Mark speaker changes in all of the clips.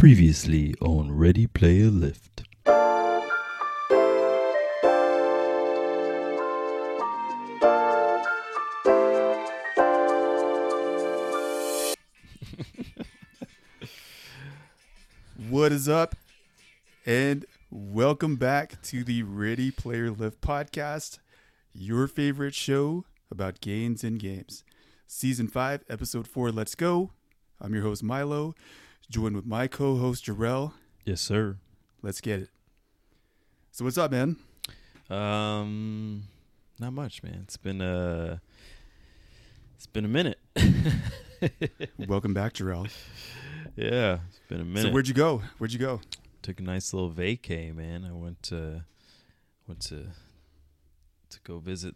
Speaker 1: Previously on Ready Player Lift.
Speaker 2: What is up? And welcome back to the Ready Player Lift podcast, your favorite show about gains and games. Season 5, Episode 4, let's go. I'm your host, Milo, joined with my co host, Jarrell.
Speaker 1: Yes, sir.
Speaker 2: Let's get it. So, what's up, man?
Speaker 1: Um, not much, man. It's been uh it's been a minute.
Speaker 2: welcome back, Jarrell.
Speaker 1: yeah, it's been a minute.
Speaker 2: So, where'd you go? Where'd you go?
Speaker 1: Took a nice little vacay, man. I went to went to to go visit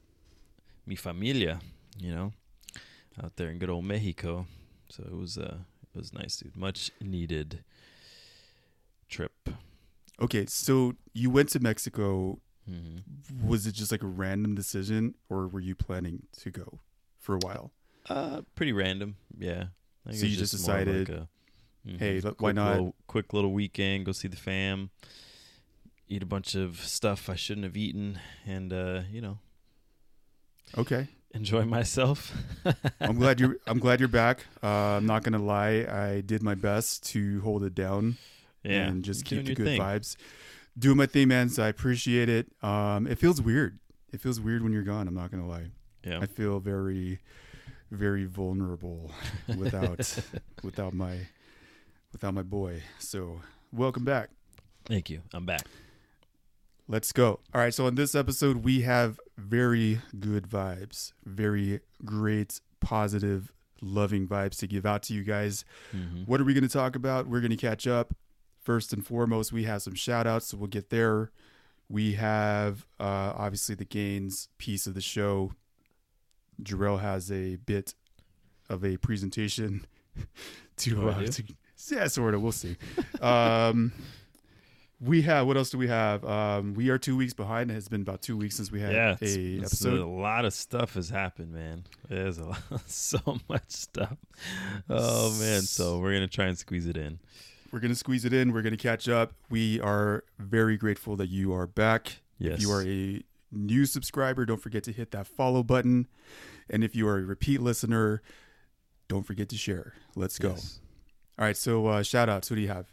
Speaker 1: mi familia, you know, out there in good old Mexico. So it was uh it was nice, dude. Much needed trip.
Speaker 2: Okay, so you went to Mexico.
Speaker 1: hmm
Speaker 2: Was it just like a random decision, or were you planning to go for a while?
Speaker 1: Uh, pretty random, yeah. I
Speaker 2: So you just decided,
Speaker 1: a, mhm,
Speaker 2: hey, look, why not?
Speaker 1: Little, quick little weekend, go see the fam, eat a bunch of stuff I shouldn't have eaten, and uh, you know,
Speaker 2: Okay.
Speaker 1: Enjoy myself.
Speaker 2: I'm glad you're. I'm glad you're back. Uh, I'm not gonna lie. I did my best to hold it down
Speaker 1: yeah,
Speaker 2: and just keep the good
Speaker 1: thing.
Speaker 2: vibes. Doing my thing, man. So I appreciate it. Um, it feels weird. It feels weird when you're gone. I'm not gonna lie.
Speaker 1: Yeah,
Speaker 2: I feel very, very vulnerable without without my without my boy. So welcome back.
Speaker 1: thank you. I'm back.
Speaker 2: Let's go. All right. So in this episode, we have very good vibes, very great, positive, loving vibes to give out to you guys.
Speaker 1: hmm
Speaker 2: What are we going to talk about? We're going to catch up. First and foremost, we have some shout outs, so we'll get there. We have uh, obviously the gains piece of the show. Jarrell has a bit of a presentation to,
Speaker 1: Oh,
Speaker 2: uh, to yeah, sort of. We'll see. um, we have what else do we have? Um, we are two weeks behind. It has been about two weeks since we had
Speaker 1: Yeah,
Speaker 2: a
Speaker 1: it's, it's
Speaker 2: episode.
Speaker 1: a lot of stuff has happened, man. There's a lot, so much stuff. Oh man, so we're gonna try and squeeze it in.
Speaker 2: We're gonna squeeze it in. We're gonna catch up. We are very grateful that you are back.
Speaker 1: Yes,
Speaker 2: If you are a new subscriber, don't forget to hit that follow button. And if you are a repeat listener, don't forget to share. Let's go.
Speaker 1: Yes.
Speaker 2: All right. So uh, shout outs. Who do you have?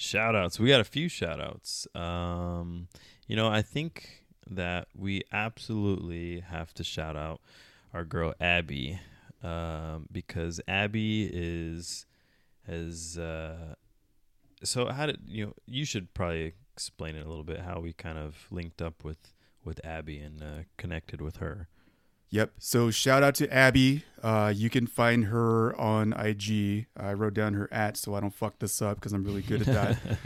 Speaker 1: Shout outs. We got a few shout outs. Um, you know, I think that we absolutely have to shout out our girl Abby. Um, because Abby is has uh so how did you know you should probably explain it a little bit how we kind of linked up with with Abby and uh, connected with her.
Speaker 2: Yep. So shout out to Abby. Uh, you can find her on IG. I wrote down her at so I don't fuck this up because I'm really good at that.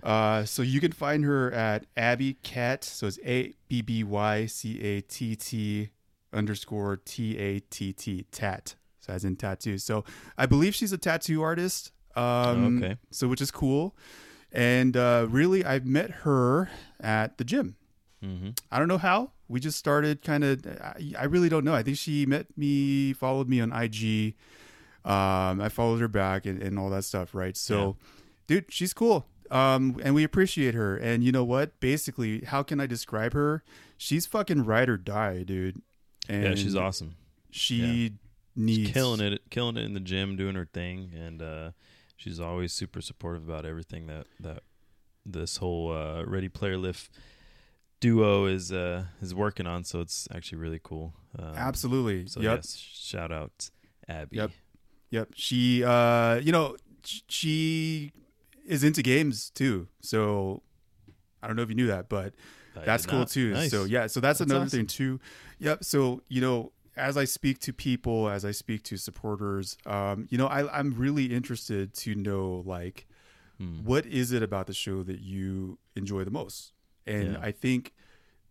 Speaker 2: Uh, so you can find her at Abby Cat. So it's A B B Y C A T T underscore T A T T tat. So as in tattoo. So I believe she's a tattoo artist. Um,
Speaker 1: okay.
Speaker 2: So which is cool. And uh, really, I met her at the gym.
Speaker 1: hmm
Speaker 2: I don't know how. We just started kind of. I, I really don't know. I think she met me, followed me on IG. Um, I followed her back and, and all that stuff, right? So, dude, she's cool. Um, and we appreciate her. And you know what? Basically, how can I describe her? She's fucking ride or die, dude. And
Speaker 1: Yeah, she's awesome.
Speaker 2: She needs
Speaker 1: She's killing it, killing it in the gym, doing her thing, and uh, she's always super supportive about everything that that this whole uh, Ready Player Lift duo is uh, is working on. So it's actually really cool. Um,
Speaker 2: Absolutely.
Speaker 1: So
Speaker 2: yep.
Speaker 1: yes, shout out Abby.
Speaker 2: Yep. Yep. She, uh, you know, she is into games too. So I don't know if you knew that, but
Speaker 1: I
Speaker 2: that's cool
Speaker 1: not.
Speaker 2: too.
Speaker 1: Nice.
Speaker 2: So yeah, so that's,
Speaker 1: That's
Speaker 2: another
Speaker 1: awesome.
Speaker 2: thing too. Yep. So you know, as I speak to people, as I speak to supporters, um, you know, I, I'm really interested to know like
Speaker 1: Hmm.
Speaker 2: what is it about the show that you enjoy the most, and
Speaker 1: Yeah.
Speaker 2: I think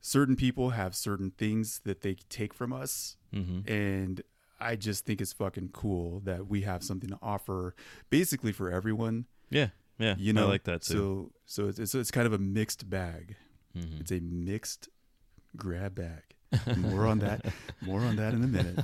Speaker 2: certain people have certain things that they take from us,
Speaker 1: Mhm.
Speaker 2: and I just think it's fucking cool that we have something to offer, basically for everyone.
Speaker 1: Yeah, yeah.
Speaker 2: You know,
Speaker 1: I like that too.
Speaker 2: So so it's it's, it's kind of a mixed bag.
Speaker 1: Mhm.
Speaker 2: It's a mixed grab bag. More on that. More on that in a minute.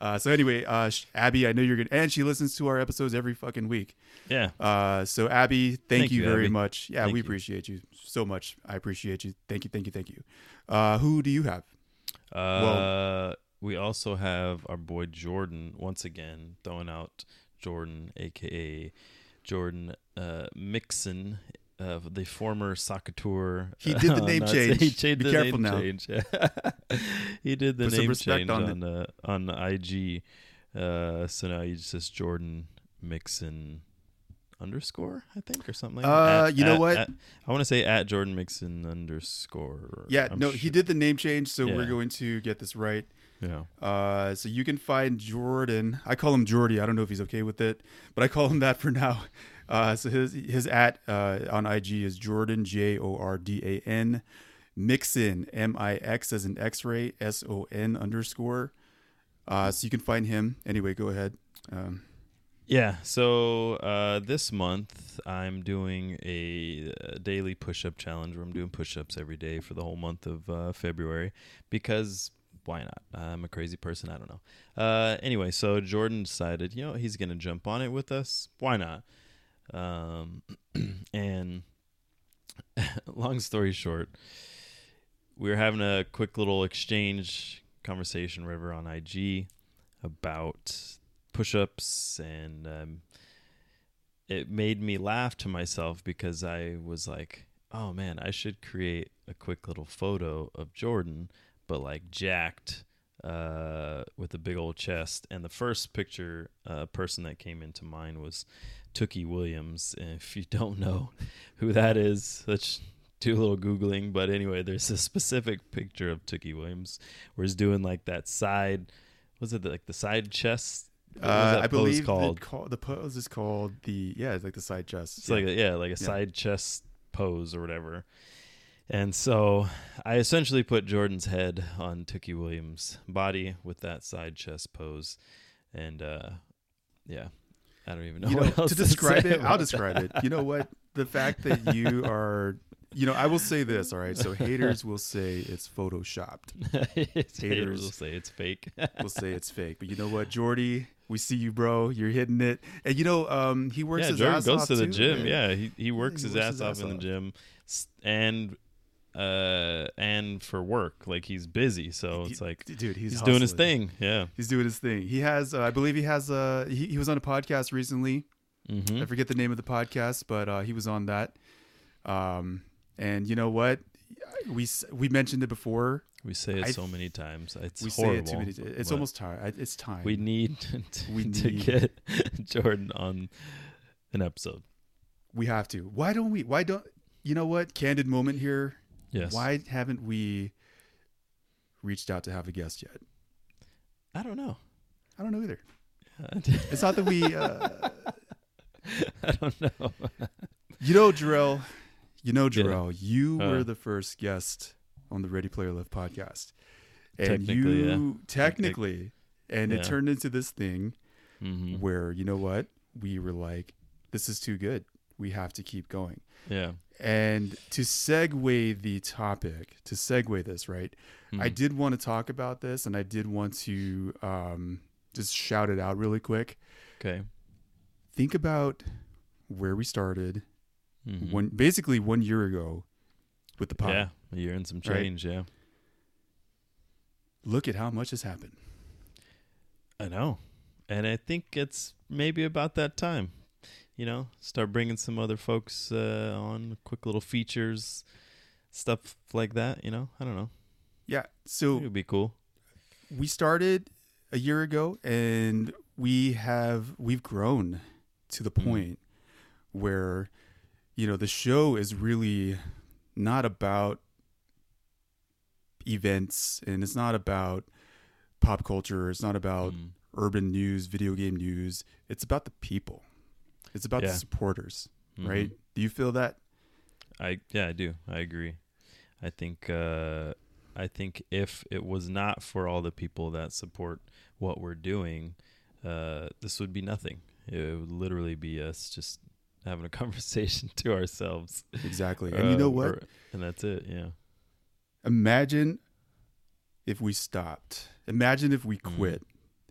Speaker 2: Uh, so anyway, uh, Abby, I know you're good, and she listens to our episodes every fucking week.
Speaker 1: Yeah.
Speaker 2: Uh, so Abby, thank,
Speaker 1: Thank
Speaker 2: you,
Speaker 1: you,
Speaker 2: very
Speaker 1: Abby.
Speaker 2: much. Yeah,
Speaker 1: Thank
Speaker 2: we
Speaker 1: you.
Speaker 2: appreciate you so much. I appreciate you. Thank you, thank you, thank you. Uh, who do you have?
Speaker 1: Uh, we also have our boy Jordan once again throwing out Jordan, aka Jordan uh, Mixon, uh, the former Soccer
Speaker 2: He did the
Speaker 1: uh,
Speaker 2: name change.
Speaker 1: He changed
Speaker 2: Be
Speaker 1: the
Speaker 2: careful
Speaker 1: name
Speaker 2: now.
Speaker 1: change. he did the
Speaker 2: Put
Speaker 1: name change
Speaker 2: on
Speaker 1: on uh, on IG. Uh, so now he just says Jordan Mixon underscore, I think, or something like
Speaker 2: Uh.
Speaker 1: At-
Speaker 2: you know
Speaker 1: at-
Speaker 2: what?
Speaker 1: at- I want to say at Jordan Mixon underscore.
Speaker 2: Yeah,
Speaker 1: I'm
Speaker 2: no, he did the name change, so we're going to get this right.
Speaker 1: Yeah.
Speaker 2: Uh, so you can find Jordan. I call him Jordy. I don't know if he's okay with it, but I call him that for now. Uh, so his his at uh, on IG is Jordan J O R D A N Mixon M I X as an X ray S O N underscore. Uh, so you can find him. Anyway, go ahead. Um,
Speaker 1: Yeah, so uh, this month I'm doing a, uh daily push-up challenge where I'm doing push-ups every day for the whole month of uh, February because why not? I'm a crazy person. I don't know. Uh, anyway, so Jordan decided, you know, he's gonna jump on it with us. Why not? Um, and long story short, we were having a quick little exchange conversation, River, on IG about push-ups and um, it made me laugh to myself because I was like, "Oh man, I should create a quick little photo of Jordan, but like jacked, uh, with a big old chest." And the first picture, uh, person that came into mind was Tookie Williams. And if you don't know who that is, let's do a little googling. But anyway, there's a specific picture of Tookie Williams where he's doing like that side. Was it like the side chest?
Speaker 2: Uh, I believe
Speaker 1: called?
Speaker 2: call, the pose is called the yeah, it's like the side chest.
Speaker 1: It's like a, yeah, like a
Speaker 2: Yeah.
Speaker 1: side chest pose or whatever. And so I essentially put Jordan's head on Tookie Williams' body with that side chest pose, and uh, yeah, I don't even know
Speaker 2: you
Speaker 1: what
Speaker 2: know,
Speaker 1: else
Speaker 2: to describe
Speaker 1: say
Speaker 2: it, I'll describe it. You know what? The fact that you are, you know, I will say this. All right, so haters will say it's photoshopped.
Speaker 1: Haters
Speaker 2: Haters.
Speaker 1: will say it's fake.
Speaker 2: We'll say it's fake. But you know what, Jordy? We see you, bro. You're hitting it. And you know, um, he works
Speaker 1: yeah,
Speaker 2: his
Speaker 1: Jordan
Speaker 2: ass
Speaker 1: goes
Speaker 2: off
Speaker 1: to the
Speaker 2: too,
Speaker 1: gym.
Speaker 2: man.
Speaker 1: Yeah, he he works
Speaker 2: he
Speaker 1: his
Speaker 2: works
Speaker 1: ass
Speaker 2: his
Speaker 1: off
Speaker 2: ass
Speaker 1: in the gym, and uh and for work. Like he's busy, so it's like
Speaker 2: dude, he's,
Speaker 1: he's, doing his thing. Yeah.
Speaker 2: He's doing his thing. He has, uh, I believe, he has. Uh, he, he was on a podcast recently.
Speaker 1: hmm
Speaker 2: I forget the name of the podcast, but uh, he was on that. Um, and you know what? We we mentioned it before.
Speaker 1: We say it
Speaker 2: I-
Speaker 1: so many times. It's
Speaker 2: we
Speaker 1: horrible.
Speaker 2: say it too many. It's almost time. It's time.
Speaker 1: We need to,
Speaker 2: We
Speaker 1: to get Jordan on an episode.
Speaker 2: We have to. Why don't we? Why don't you know what? Candid moment here.
Speaker 1: Yes.
Speaker 2: Why haven't we reached out to have a guest yet?
Speaker 1: I don't know.
Speaker 2: I don't know either. It's not that we. Uh, I
Speaker 1: don't know.
Speaker 2: you know, Jarrell. You know,
Speaker 1: Yeah.
Speaker 2: Jarrell. You
Speaker 1: Uh.
Speaker 2: were the first guest on the Ready Player Lift podcast, and
Speaker 1: Technically, yeah.
Speaker 2: you technically, and
Speaker 1: Yeah.
Speaker 2: it turned into this thing
Speaker 1: hmm
Speaker 2: where you know what we were like, this is too good. We have to keep going.
Speaker 1: Yeah.
Speaker 2: And to segue the topic, to segue this, right? I
Speaker 1: Mhm.
Speaker 2: did want to talk about this and I did want to um, just shout it out really quick.
Speaker 1: Okay.
Speaker 2: Think about where we started
Speaker 1: Mhm.
Speaker 2: one basically one year ago with the pod.
Speaker 1: Yeah, a year and some
Speaker 2: Right.
Speaker 1: change. Yeah,
Speaker 2: Look at how much has happened.
Speaker 1: I know, and I think it's maybe about that time. You know, start bringing some other folks uh, on, quick little features, stuff like that. You know, I don't know.
Speaker 2: Yeah. so it
Speaker 1: would be cool.
Speaker 2: we started a year ago and we have we've grown to the
Speaker 1: Mhm.
Speaker 2: point where you know the show is really not about events and it's not about pop culture it's not about
Speaker 1: Mm.
Speaker 2: urban news video game news it's about the people it's about
Speaker 1: Yeah.
Speaker 2: the supporters
Speaker 1: Mhm.
Speaker 2: right do you feel that
Speaker 1: I yeah, I do. I agree. I think uh I think if it was not for all the people that support what we're doing, uh this would be nothing. It would literally be us just having a conversation to ourselves.
Speaker 2: exactly and you know
Speaker 1: Uh,
Speaker 2: what
Speaker 1: or- and that's it, yeah.
Speaker 2: imagine if we stopped. Imagine if we
Speaker 1: Mm.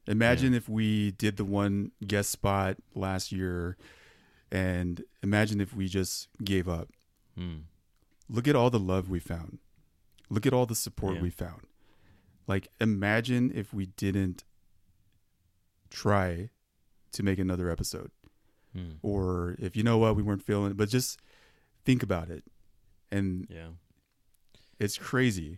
Speaker 2: Imagine if we did the one guest spot last year and imagine if we just gave up.
Speaker 1: Hmm.
Speaker 2: Look at all the love we found. Look at all the support
Speaker 1: Yeah.
Speaker 2: we found. Like imagine if we didn't try to make another episode
Speaker 1: Hmm.
Speaker 2: or if you know what we weren't feeling it, but just think about it. And
Speaker 1: Yeah.
Speaker 2: it's crazy.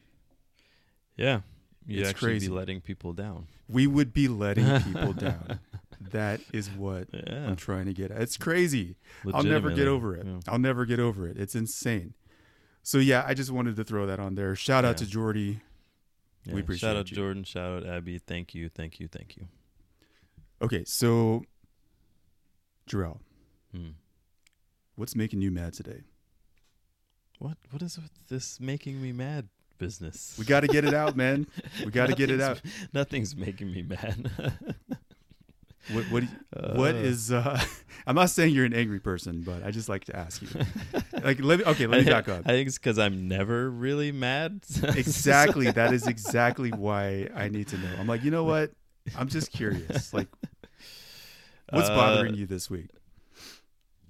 Speaker 1: Yeah. You'd
Speaker 2: It's
Speaker 1: actually
Speaker 2: crazy.
Speaker 1: be letting people down.
Speaker 2: We would be letting people down. That is what
Speaker 1: Yeah.
Speaker 2: I'm trying to get at. It's crazy. I'll never get over it.
Speaker 1: Yeah.
Speaker 2: I'll never get over it. It's insane. So yeah, I just wanted to throw that on there. Shout out
Speaker 1: Yeah.
Speaker 2: to Jordy. We appreciate
Speaker 1: Shout out
Speaker 2: you.
Speaker 1: Jordan. Shout out Abby. Thank you. Thank you. Thank you.
Speaker 2: Okay, so Jarrell,
Speaker 1: Hmm.
Speaker 2: what's making you mad today?
Speaker 1: What What is with this making me mad business?
Speaker 2: We got to get it out, man. We got to get it out.
Speaker 1: Nothing's- making me mad.
Speaker 2: What what what
Speaker 1: Uh,
Speaker 2: is uh I'm not saying you're an angry person, but I just like to ask you. Like let me okay, let me back up.
Speaker 1: I think it's because I'm never really mad.
Speaker 2: exactly. That is exactly why I need to know. I'm like, you know what? I'm just curious. Like, what's
Speaker 1: Uh,
Speaker 2: bothering you this week?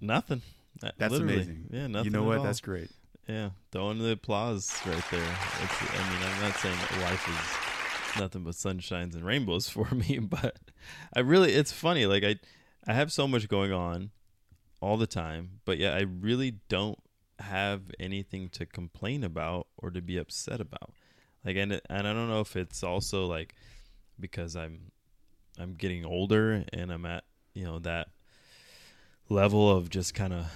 Speaker 1: Nothing. Uh,
Speaker 2: That's
Speaker 1: literally.
Speaker 2: amazing.
Speaker 1: Yeah, nothing.
Speaker 2: you know
Speaker 1: at
Speaker 2: what?
Speaker 1: all.
Speaker 2: That's great.
Speaker 1: Yeah, throwing the applause right there. It's, I mean, I'm not saying life is nothing but sunshines and rainbows for me, but I really, it's funny. Like I, I have so much going on all the time, but yeah, I really don't have anything to complain about or to be upset about. Like, and and I don't know if it's also like because I'm, I'm getting older and I'm at you know that level of just kind of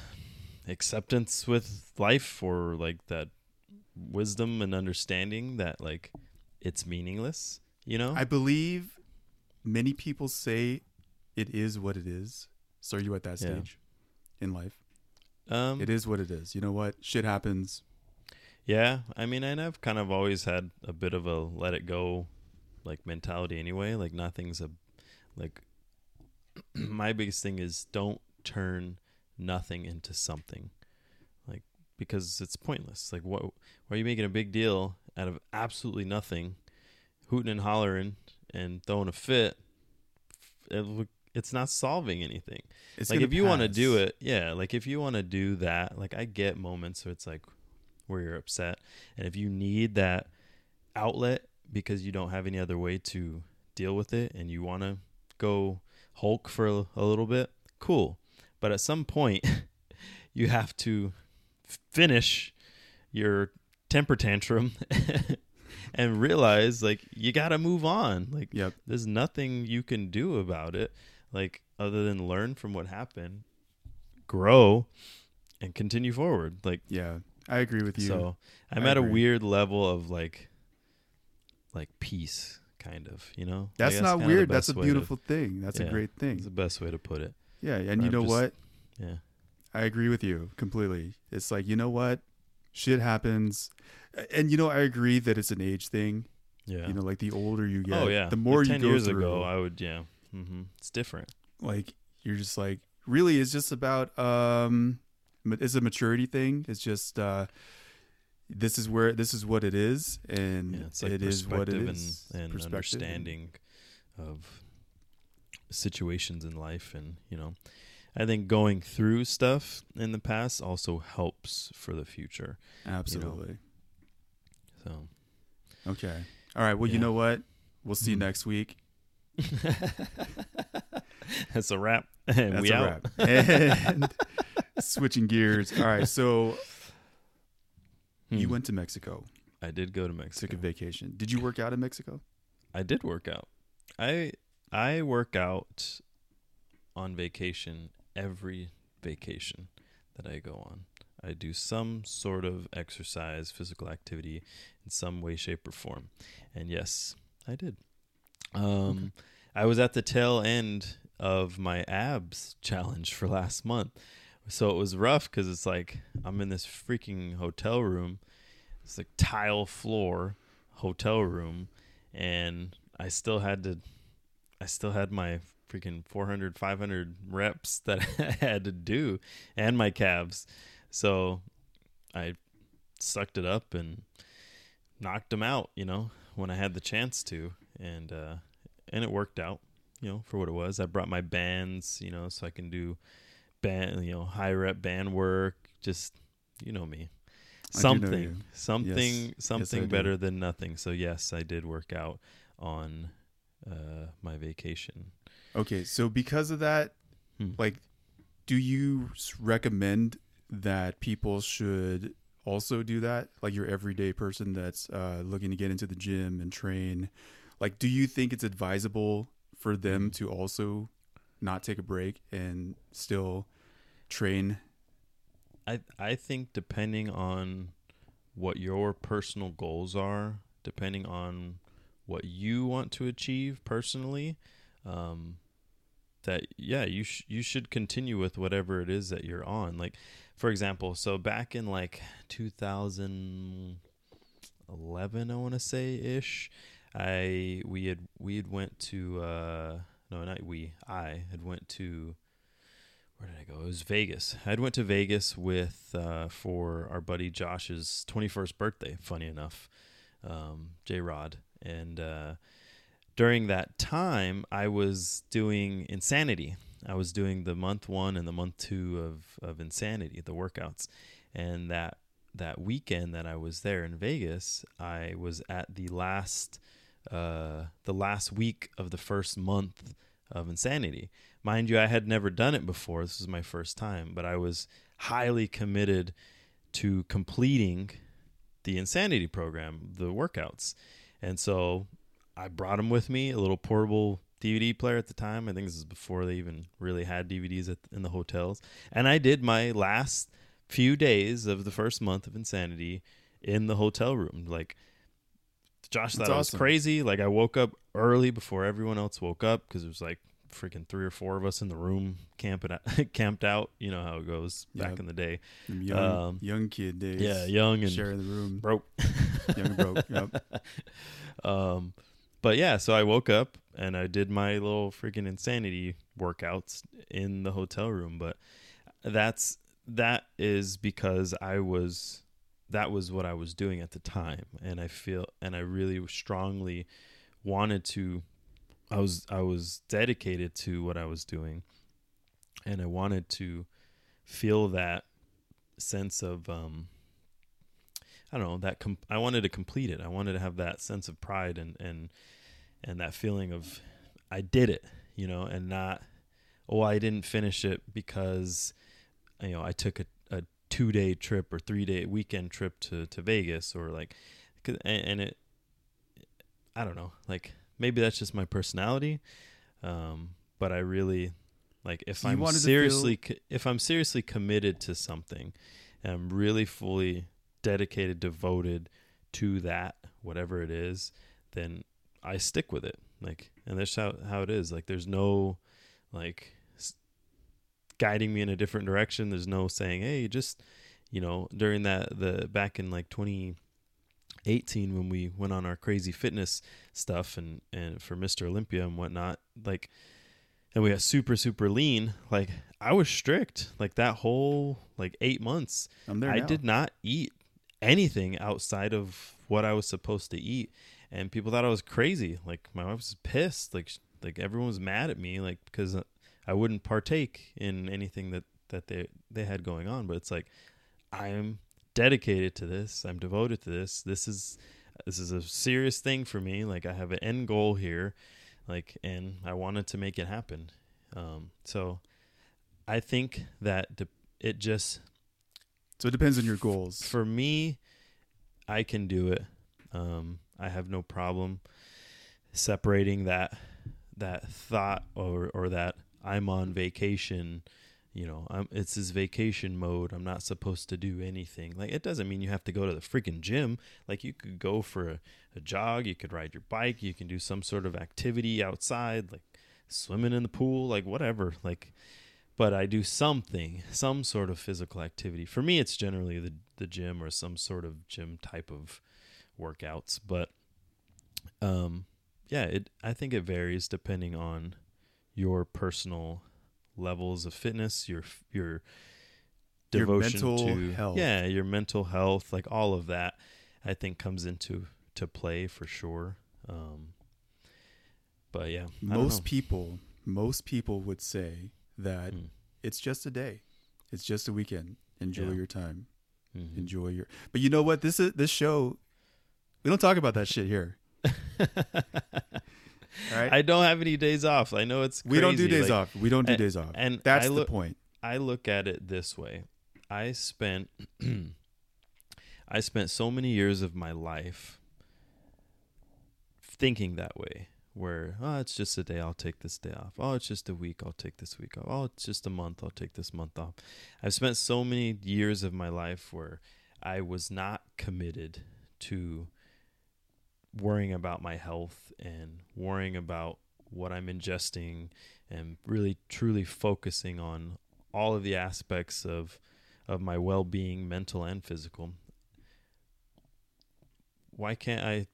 Speaker 1: acceptance with life or like that wisdom and understanding that like it's meaningless you know
Speaker 2: I believe many people say it is what it is. So are you at that
Speaker 1: Yeah.
Speaker 2: stage in life?
Speaker 1: um
Speaker 2: It is what it is. You know what? Shit happens.
Speaker 1: yeah i mean and i've kind of always had a bit of a let it go like mentality anyway like nothing's a like my biggest thing is don't turn nothing into something. Like because it's pointless. Like what why are you making a big deal out of absolutely nothing hooting and hollering and throwing a fit? It, it's not solving anything.
Speaker 2: It's
Speaker 1: like if you want to do it yeah like if you want to do that like i get moments where it's like where you're upset. And if you need that outlet because you don't have any other way to deal with it and you want to go hulk for a, a little bit cool but at some point you have to finish your temper tantrum and realize like you got to move on like
Speaker 2: Yep.
Speaker 1: there's nothing you can do about it like other than learn from what happened grow and continue forward like
Speaker 2: Yeah. I agree with you.
Speaker 1: so i'm
Speaker 2: I
Speaker 1: at a weird level of like like peace kind of you know Like,
Speaker 2: that's not weird. That's a
Speaker 1: way to-
Speaker 2: beautiful thing. That's a
Speaker 1: Yeah.
Speaker 2: great
Speaker 1: it's
Speaker 2: thing.
Speaker 1: the best way to put it
Speaker 2: Yeah, and you know
Speaker 1: just-
Speaker 2: what?
Speaker 1: yeah
Speaker 2: I agree with you completely. It's like, you know what? Shit happens. And you know, I agree that it's an age thing.
Speaker 1: yeah
Speaker 2: You know, like the older you get,
Speaker 1: oh yeah
Speaker 2: the more
Speaker 1: Like
Speaker 2: you
Speaker 1: 10
Speaker 2: go
Speaker 1: years
Speaker 2: through,
Speaker 1: ago i would yeah hmm it's different
Speaker 2: like you're just like really it's just about um it's a maturity thing. It's just uh this is where this is what it is and
Speaker 1: yeah like
Speaker 2: it is what it is.
Speaker 1: and, and- understanding of situations in life and you know i think going through stuff in the past also helps for the future
Speaker 2: Absolutely.
Speaker 1: so
Speaker 2: Okay. All right. Well, you know what? We'll see you
Speaker 1: Mhm.
Speaker 2: next week.
Speaker 1: that's a wrap and
Speaker 2: That's
Speaker 1: we
Speaker 2: a
Speaker 1: out
Speaker 2: wrap. And switching gears. All right. So you
Speaker 1: Hmm.
Speaker 2: went to Mexico,
Speaker 1: i did go to
Speaker 2: took
Speaker 1: mexico
Speaker 2: a vacation. Did you work out in Mexico?
Speaker 1: I did work out. I I work out on vacation every vacation that I go on. I do some sort of exercise, physical activity in some way, shape, or form. And yes, I did. Um, I was at the tail end of my abs challenge for last month. So it was rough because it's like I'm in this freaking hotel room. It's like tile floor hotel room. And I still had to, I still had my freaking 400, 500 reps that I had to do and my calves. So I sucked it up and knocked them out, you know, when I had the chance to, and uh, and it worked out. You know, for what it was. I brought my bands, you know, so I can do band, you know, high rep band work. Just you know me,
Speaker 2: I do know
Speaker 1: something,
Speaker 2: you.
Speaker 1: something,
Speaker 2: Yes.
Speaker 1: something
Speaker 2: do.
Speaker 1: better than nothing. So yes, I did work out on uh, my vacation.
Speaker 2: Okay, so because of that,
Speaker 1: Hmm.
Speaker 2: like, do you recommend that people should also do that? Like your everyday person that's uh, looking to get into the gym and train. Like, do you think it's advisable for them to also not take a break and still train?
Speaker 1: I I think depending on what your personal goals are, depending on what you want to achieve personally, um, that yeah, you sh- you should continue with whatever it is that you're on. Like, for example, so back in like 2011, I want to say ish, I we had we had went to uh, no not we I had went to where did I go? It was Vegas. I'd went to Vegas with uh, for our buddy Josh's 21st birthday. Funny enough, um, J Rod, and uh, during that time, I was doing Insanity. I was doing the month one and the month two of of Insanity, the workouts, and that that weekend that I was there in Vegas, I was at the last uh, the last week of the first month of Insanity. Mind you, I had never done it before. This was my first time, but I was highly committed to completing the Insanity program, the workouts. And so I brought them with me, a little portable DVD player at the time. I think this is before they even really had DVDs at, in the hotels. And I did my last few days of the first month of Insanity in the hotel room. Like, Josh
Speaker 2: That's
Speaker 1: thought I was
Speaker 2: awesome.
Speaker 1: crazy. Like, I woke up early before everyone else woke up because it was like freaking three or four of us in the room camping out, camped out. You know how it goes back
Speaker 2: Yep.
Speaker 1: in the day.
Speaker 2: Them Young,
Speaker 1: Um,
Speaker 2: young kid days.
Speaker 1: Yeah, young and
Speaker 2: sharing the room.
Speaker 1: broke.
Speaker 2: Young broke. Yep.
Speaker 1: um, but yeah, so I woke up and I did my little freaking insanity workouts in the hotel room. But that's that is because I was that was what I was doing at the time, and I feel and I really strongly wanted to. I was I was dedicated to what I was doing, and I wanted to feel that sense of um, I don't know that I wanted to complete it. I wanted to have that sense of pride and and and that feeling of I did it, you know, and not oh I didn't finish it because you know I took a, a two day trip or three day weekend trip to to Vegas or like and, and it I don't know like maybe that's just my personality, um, but I really like if
Speaker 2: So
Speaker 1: I'm seriously co- if I'm seriously committed to something, and I'm really fully dedicated, devoted to that, whatever it is, then I stick with it. Like, and that's how how it is. Like, there's no like s- guiding me in a different direction. There's no saying, hey, just you know, during that the back in like 2018 when we went on our crazy fitness stuff and and for Mr. Olympia and whatnot, like. And we got super super lean. Like I was strict. Like that whole like eight months, I did not eat anything outside of what I was supposed to eat, and people thought I was crazy. Like my wife was pissed. Like like everyone was mad at me. Like because I wouldn't partake in anything that that they they had going on. But it's like I'm dedicated to this. I'm devoted to this. This is this is a serious thing for me. Like I have an end goal here. Like and I wanted to make it happen. Um, so I think that de- it just
Speaker 2: So it depends on your goals.
Speaker 1: for me, I can do it. Um, I have no problem separating that that thought or or that I'm on vacation. You know, I'm it's this vacation mode. I'm not supposed to do anything. Like it doesn't mean you have to go to the freaking gym. Like you could go for a, a jog. You could ride your bike. You can do some sort of activity outside, like swimming in the pool, like whatever. Like but I do something, some sort of physical activity. For me, it's generally the the gym or some sort of gym type of workouts. But um, yeah, it I think it varies depending on your personal levels of fitness, your your
Speaker 2: Your
Speaker 1: devotion
Speaker 2: mental
Speaker 1: to
Speaker 2: health.
Speaker 1: yeah, your mental health, like all of that. I think comes into to play for sure. Um, but yeah, I don't know.
Speaker 2: Most people, most people would say that
Speaker 1: Mm.
Speaker 2: it's just a day. It's just a weekend. Enjoy
Speaker 1: Yeah.
Speaker 2: your time.
Speaker 1: Mhm.
Speaker 2: Enjoy your. But you know what? This is this show. We don't talk about that shit here. Right.
Speaker 1: I don't have any days off. I know it's
Speaker 2: we don't do days
Speaker 1: like,
Speaker 2: off. We don't do
Speaker 1: and-
Speaker 2: days off.
Speaker 1: and
Speaker 2: That's
Speaker 1: I
Speaker 2: the point.
Speaker 1: I look at it this way. I spent I spent so many years of my life thinking that way where oh it's just a day I'll take this day off. Oh it's just a week I'll take this week off. Oh it's just a month I'll take this month off. I've spent so many years of my life where I was not committed to worrying about my health and worrying about what I'm ingesting and really truly focusing on all of the aspects of of my well-being mental and physical why can't i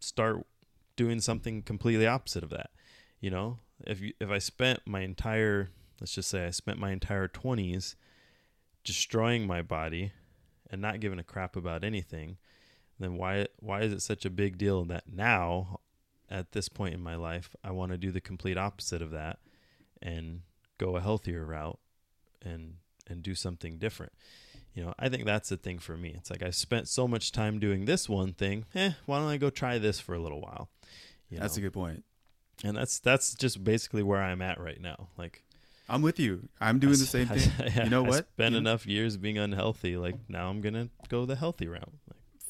Speaker 1: start doing something completely opposite of that? You know if you, if i spent my entire let's just say i spent my entire 20s destroying my body and not giving a crap about anything then why why is it such a big deal that now at this point in my life I want to do the complete opposite of that and go a healthier route and and do something different. You know, I think that's the thing for me. It's like I spent so much time doing this one thing. Eh, why don't I go try this for a little while? You
Speaker 2: That's
Speaker 1: know?
Speaker 2: a good point.
Speaker 1: and that's that's just basically where I'm at right now. Like
Speaker 2: I'm with you. I'm doing
Speaker 1: I
Speaker 2: the same
Speaker 1: I
Speaker 2: thing.
Speaker 1: s-
Speaker 2: You know
Speaker 1: I
Speaker 2: what?
Speaker 1: Spent
Speaker 2: You-
Speaker 1: enough years being unhealthy. Like now I'm gonna go the healthy route.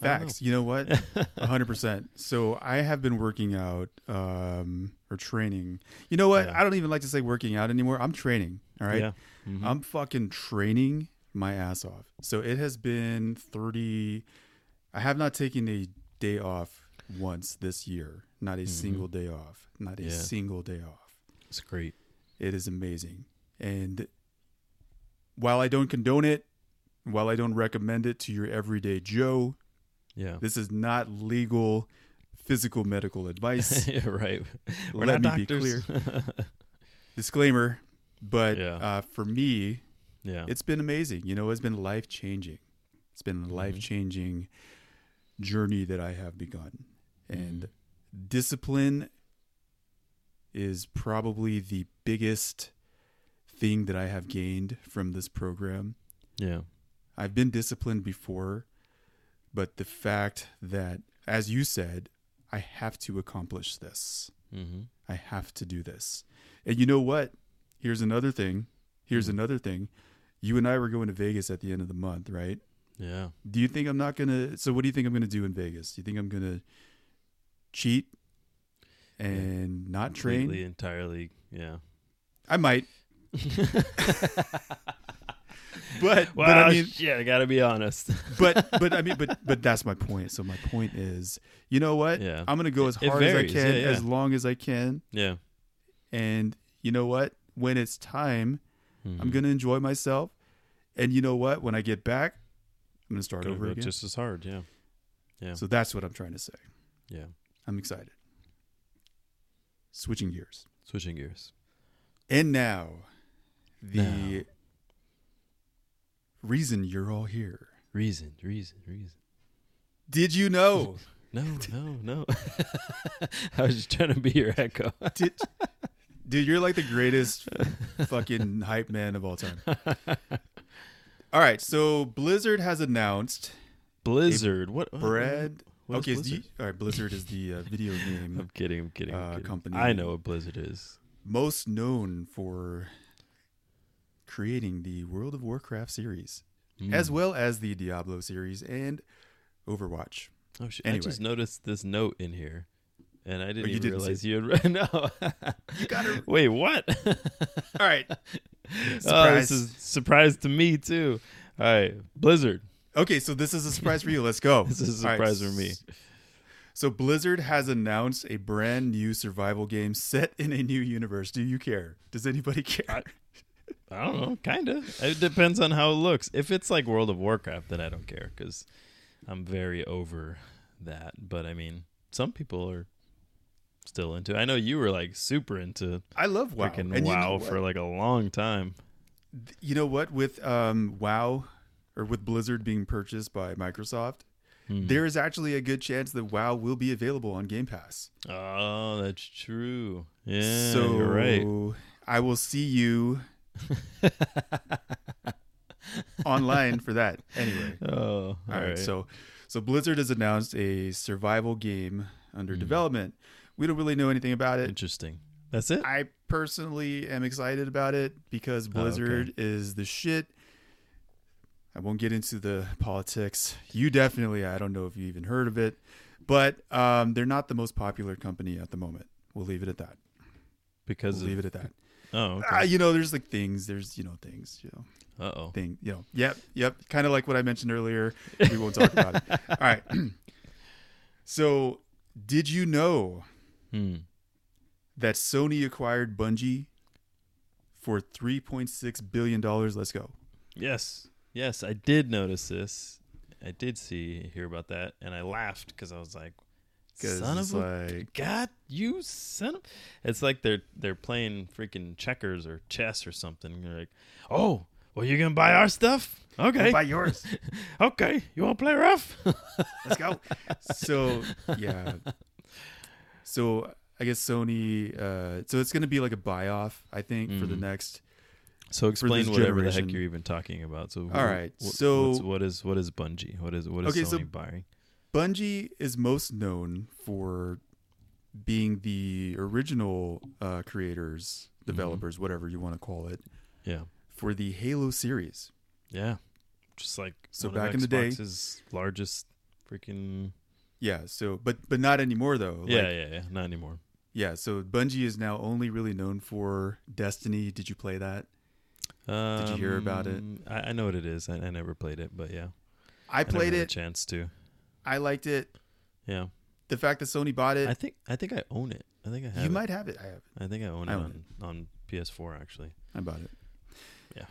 Speaker 1: Like, I don't
Speaker 2: Facts. You know what? Hundred percent. So I have been working out um, or training. You know what?
Speaker 1: Yeah.
Speaker 2: I don't even like to say working out anymore. I'm training. All right.
Speaker 1: Yeah. Mhm.
Speaker 2: I'm fucking training my ass off. So it has been 30. I have not taken a day off once this year. Not a
Speaker 1: Mhm.
Speaker 2: single day off. Not a
Speaker 1: Yeah.
Speaker 2: single day off.
Speaker 1: It's great.
Speaker 2: It is amazing. And while I don't condone it, while I don't recommend it to your everyday Joe,
Speaker 1: Yeah.
Speaker 2: this is not legal physical medical advice.
Speaker 1: Yeah, right. We're
Speaker 2: Let
Speaker 1: not
Speaker 2: me be
Speaker 1: doctors.
Speaker 2: Disclaimer. But
Speaker 1: Yeah.
Speaker 2: uh, for me,
Speaker 1: yeah.
Speaker 2: it's been amazing. You know, it's been life changing. It's been
Speaker 1: Mm-hmm.
Speaker 2: a life changing journey that I have begun. And
Speaker 1: Mm-hmm.
Speaker 2: discipline is probably the biggest thing that I have gained from this program.
Speaker 1: yeah.
Speaker 2: I've been disciplined before, but the fact that, as you said, I have to accomplish this.
Speaker 1: Mm-hmm.
Speaker 2: I have to do this. And you know what? Here's another thing. Here's
Speaker 1: Hmm.
Speaker 2: another thing. You and I were going to Vegas at the end of the month, right?
Speaker 1: Yeah.
Speaker 2: Do you think I'm not going to So what do you think I'm going to do in Vegas? Do you think I'm going to cheat and not train?
Speaker 1: Completely, entirely. Yeah.
Speaker 2: I might. But
Speaker 1: Well,
Speaker 2: but I mean
Speaker 1: yeah, I gotta be honest.
Speaker 2: but but I mean but but that's my point. So my point is, you know what?
Speaker 1: Yeah.
Speaker 2: I'm going to go as hard as I can
Speaker 1: Yeah, yeah.
Speaker 2: as long as I can
Speaker 1: yeah.
Speaker 2: and you know what? When it's time, I'm
Speaker 1: Mhm.
Speaker 2: gonna enjoy myself. And you know what? When I get back, I'm gonna start over
Speaker 1: go
Speaker 2: again.
Speaker 1: just as hard. Yeah. Yeah.
Speaker 2: So that's what I'm trying to say.
Speaker 1: yeah.
Speaker 2: I'm excited. Switching gears.
Speaker 1: Switching gears.
Speaker 2: And now, the
Speaker 1: Now.
Speaker 2: Reason you're all here.
Speaker 1: Reason. Reason. Reason.
Speaker 2: Did you know?
Speaker 1: No. No. No. I was just trying to be your echo.
Speaker 2: Did, dude, you're like the greatest fucking hype man of all time. All right, so Blizzard has announced
Speaker 1: Blizzard. What? what-
Speaker 2: Brad. okay,
Speaker 1: Blizzard?
Speaker 2: all right. Blizzard is the uh, video game
Speaker 1: I'm kidding. I'm kidding. I'm
Speaker 2: uh,
Speaker 1: kidding.
Speaker 2: company.
Speaker 1: I know what Blizzard is.
Speaker 2: most known for creating the World of Warcraft series, as
Speaker 1: Mm.
Speaker 2: well as the Diablo series and Overwatch.
Speaker 1: Oh shit!
Speaker 2: Anyway.
Speaker 1: I just noticed this note in here, and I didn't
Speaker 2: Oh,
Speaker 1: even
Speaker 2: didn't see
Speaker 1: realize you had read. No,
Speaker 2: You gotta-
Speaker 1: wait. What?
Speaker 2: All right.
Speaker 1: Oh,
Speaker 2: Surprise.
Speaker 1: this is surprise to me too. All right, Blizzard.
Speaker 2: Okay, so this is a surprise for you. Let's go.
Speaker 1: This is a
Speaker 2: All right,
Speaker 1: surprise for me.
Speaker 2: So Blizzard has announced a brand new survival game set in a new universe. Do you care? Does anybody care?
Speaker 1: I don't know, kind of. It depends on how it looks. If it's like World of Warcraft, then I don't care because I'm very over that. But I mean, some people are still into. it. I know you were like super into
Speaker 2: I love WoW.
Speaker 1: freaking
Speaker 2: And you know
Speaker 1: WoW for like a long time.
Speaker 2: you know what with um WoW or with Blizzard being purchased by Microsoft,
Speaker 1: Hmm.
Speaker 2: there is actually a good chance that WoW will be available on Game Pass.
Speaker 1: Oh, that's true. Yeah,
Speaker 2: so
Speaker 1: you're right.
Speaker 2: I will see you online for that. Anyway,
Speaker 1: Oh,
Speaker 2: all right.
Speaker 1: right.
Speaker 2: So, so Blizzard has announced a survival game under
Speaker 1: Hmm.
Speaker 2: development. We don't really know anything about it.
Speaker 1: interesting. That's it.
Speaker 2: I personally am excited about it because
Speaker 1: Oh, okay.
Speaker 2: Blizzard is the shit. I won't get into the politics. You definitely, I don't know if you even heard of it, but um, they're not the most popular company at the moment. We'll leave it at that.
Speaker 1: because
Speaker 2: We'll
Speaker 1: of,
Speaker 2: leave it at that.
Speaker 1: Oh,
Speaker 2: Ah,
Speaker 1: okay.
Speaker 2: you know, there's like things. There's you know things. You know,
Speaker 1: uh oh.
Speaker 2: thing. You know. Yep. Yep. Kind of like what I mentioned earlier. We won't talk about it. All right. so, did you know
Speaker 1: Hmm.
Speaker 2: that Sony acquired Bungie for 3.6 billion dollars? Let's go.
Speaker 1: Yes, yes, I did notice this. I did see hear about that, and I laughed because I was like, "Son of a
Speaker 2: like,
Speaker 1: god, you son of!" It's like they're they're playing freaking checkers or chess or something. You're like, "Oh, well, you're gonna buy our stuff? Okay,
Speaker 2: buy yours.
Speaker 1: okay, you want to play rough?
Speaker 2: Let's go. so yeah. So I guess Sony. Uh, so it's gonna be like a buy off, I think, for the
Speaker 1: Mhm.
Speaker 2: next.
Speaker 1: so explain whatever the heck you're even talking about. So,
Speaker 2: All right,
Speaker 1: wh-
Speaker 2: so-
Speaker 1: what is what is Bungie? What is what is
Speaker 2: Okay,
Speaker 1: Sony
Speaker 2: so-
Speaker 1: buying?
Speaker 2: Bungie is most known for being the original uh, creators,
Speaker 1: Mm-hmm.
Speaker 2: developers, whatever you want to call it,
Speaker 1: Yeah,
Speaker 2: for the Halo series.
Speaker 1: yeah, just like
Speaker 2: So back in the day-
Speaker 1: Xbox's largest freaking
Speaker 2: Yeah. So, but but not anymore though. Like,
Speaker 1: yeah, yeah, yeah, not anymore.
Speaker 2: Yeah. So Bungie is now only really known for Destiny. Did you play that?
Speaker 1: Um, Did
Speaker 2: you hear about it?
Speaker 1: I, I know what it is. I, I never played it, but yeah,
Speaker 2: I played
Speaker 1: had a
Speaker 2: it.
Speaker 1: chance to.
Speaker 2: I liked it.
Speaker 1: Yeah,
Speaker 2: The fact that Sony bought it,
Speaker 1: I think I think I own it. I think I have.
Speaker 2: you
Speaker 1: it.
Speaker 2: might have it. I have.
Speaker 1: I think I own it
Speaker 2: own
Speaker 1: on on PS4 actually.
Speaker 2: I bought it.
Speaker 1: Yeah.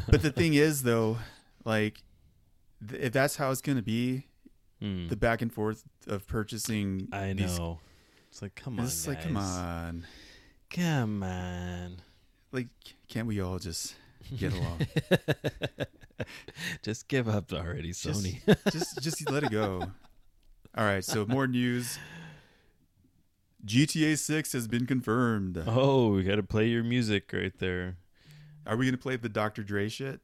Speaker 2: But the thing is, though, like, th- if that's how it's gonna be,
Speaker 1: Hmm.
Speaker 2: the back and forth of purchasing,
Speaker 1: I
Speaker 2: these-
Speaker 1: know. It's like come on,
Speaker 2: it's like, come on,
Speaker 1: come on.
Speaker 2: like, can't we all just get along?
Speaker 1: Just give up already,
Speaker 2: Just-
Speaker 1: Sony.
Speaker 2: just, just let it go. All right. So more news. GTA 6 has been confirmed.
Speaker 1: oh, we got to play your music right there.
Speaker 2: Are we gonna play the Dr. Dre shit?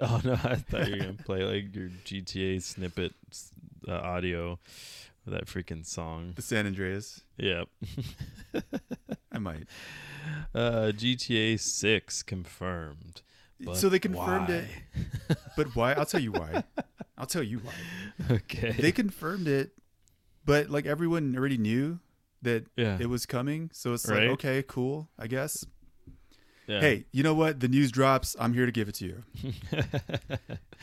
Speaker 1: Oh no, I thought you were gonna play like your GTA snippet uh, audio, of that freaking song.
Speaker 2: The San Andreas?
Speaker 1: Yep.
Speaker 2: I might.
Speaker 1: Uh, GTA Six confirmed. But
Speaker 2: so they confirmed it, but why? I'll tell you why. I'll tell you why.
Speaker 1: okay.
Speaker 2: They confirmed it, but like everyone already knew that
Speaker 1: yeah.
Speaker 2: it was coming. So it's
Speaker 1: Right.
Speaker 2: like, okay, cool, I guess.
Speaker 1: yeah.
Speaker 2: Hey, you know what? The news drops. I'm here to give it to you.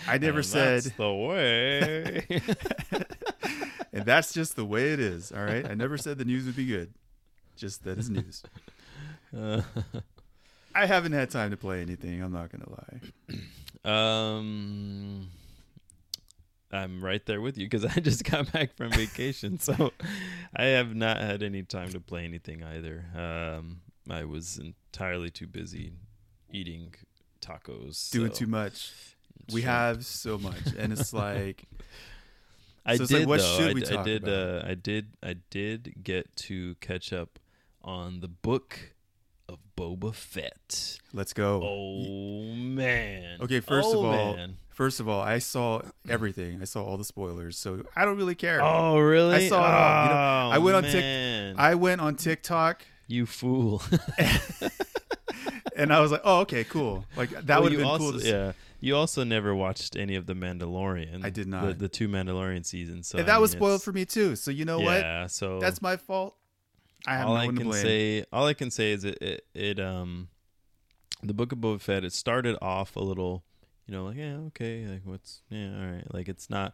Speaker 2: I never
Speaker 1: And
Speaker 2: said,
Speaker 1: that's the way.
Speaker 2: and that's just the way it is. All right. I never said the news would be good. Just that is news.
Speaker 1: Uh,
Speaker 2: I haven't had time to play anything. I'm not gonna lie.
Speaker 1: um, I'm right there with you because I just got back from vacation, so I have not had any time to play anything either. Um, I was entirely too busy eating tacos,
Speaker 2: Doing
Speaker 1: so-
Speaker 2: too much. We have so much, and it's like
Speaker 1: I
Speaker 2: So
Speaker 1: did
Speaker 2: like, what
Speaker 1: though.
Speaker 2: should
Speaker 1: I,
Speaker 2: we
Speaker 1: I
Speaker 2: talk
Speaker 1: did.
Speaker 2: about?
Speaker 1: Uh, I did. I did get to catch up on the book of Boba Fett.
Speaker 2: let's go.
Speaker 1: Oh man.
Speaker 2: Okay, first of
Speaker 1: Oh,
Speaker 2: all,
Speaker 1: man.
Speaker 2: First of all, I saw everything. I saw all the spoilers, so I don't really care.
Speaker 1: Oh really?
Speaker 2: I saw it all. You know, I
Speaker 1: Oh,
Speaker 2: went on Tik- oh,
Speaker 1: man.
Speaker 2: I went on TikTok
Speaker 1: You fool.
Speaker 2: and I was like, "Oh, okay, cool." Like that
Speaker 1: Well,
Speaker 2: would have been
Speaker 1: also,
Speaker 2: cool. To see.
Speaker 1: Yeah. You also never watched any of the Mandalorian.
Speaker 2: I did not.
Speaker 1: the two Mandalorian seasons. So
Speaker 2: and
Speaker 1: I
Speaker 2: that was spoiled for me too. So you know what?
Speaker 1: Yeah. So
Speaker 2: That's my fault. I have
Speaker 1: all
Speaker 2: no
Speaker 1: I can say, all I can say is it, it, it, um, the Book of Boba Fett. It started off a little, you know, like yeah, okay, like what's yeah, all right, like it's not,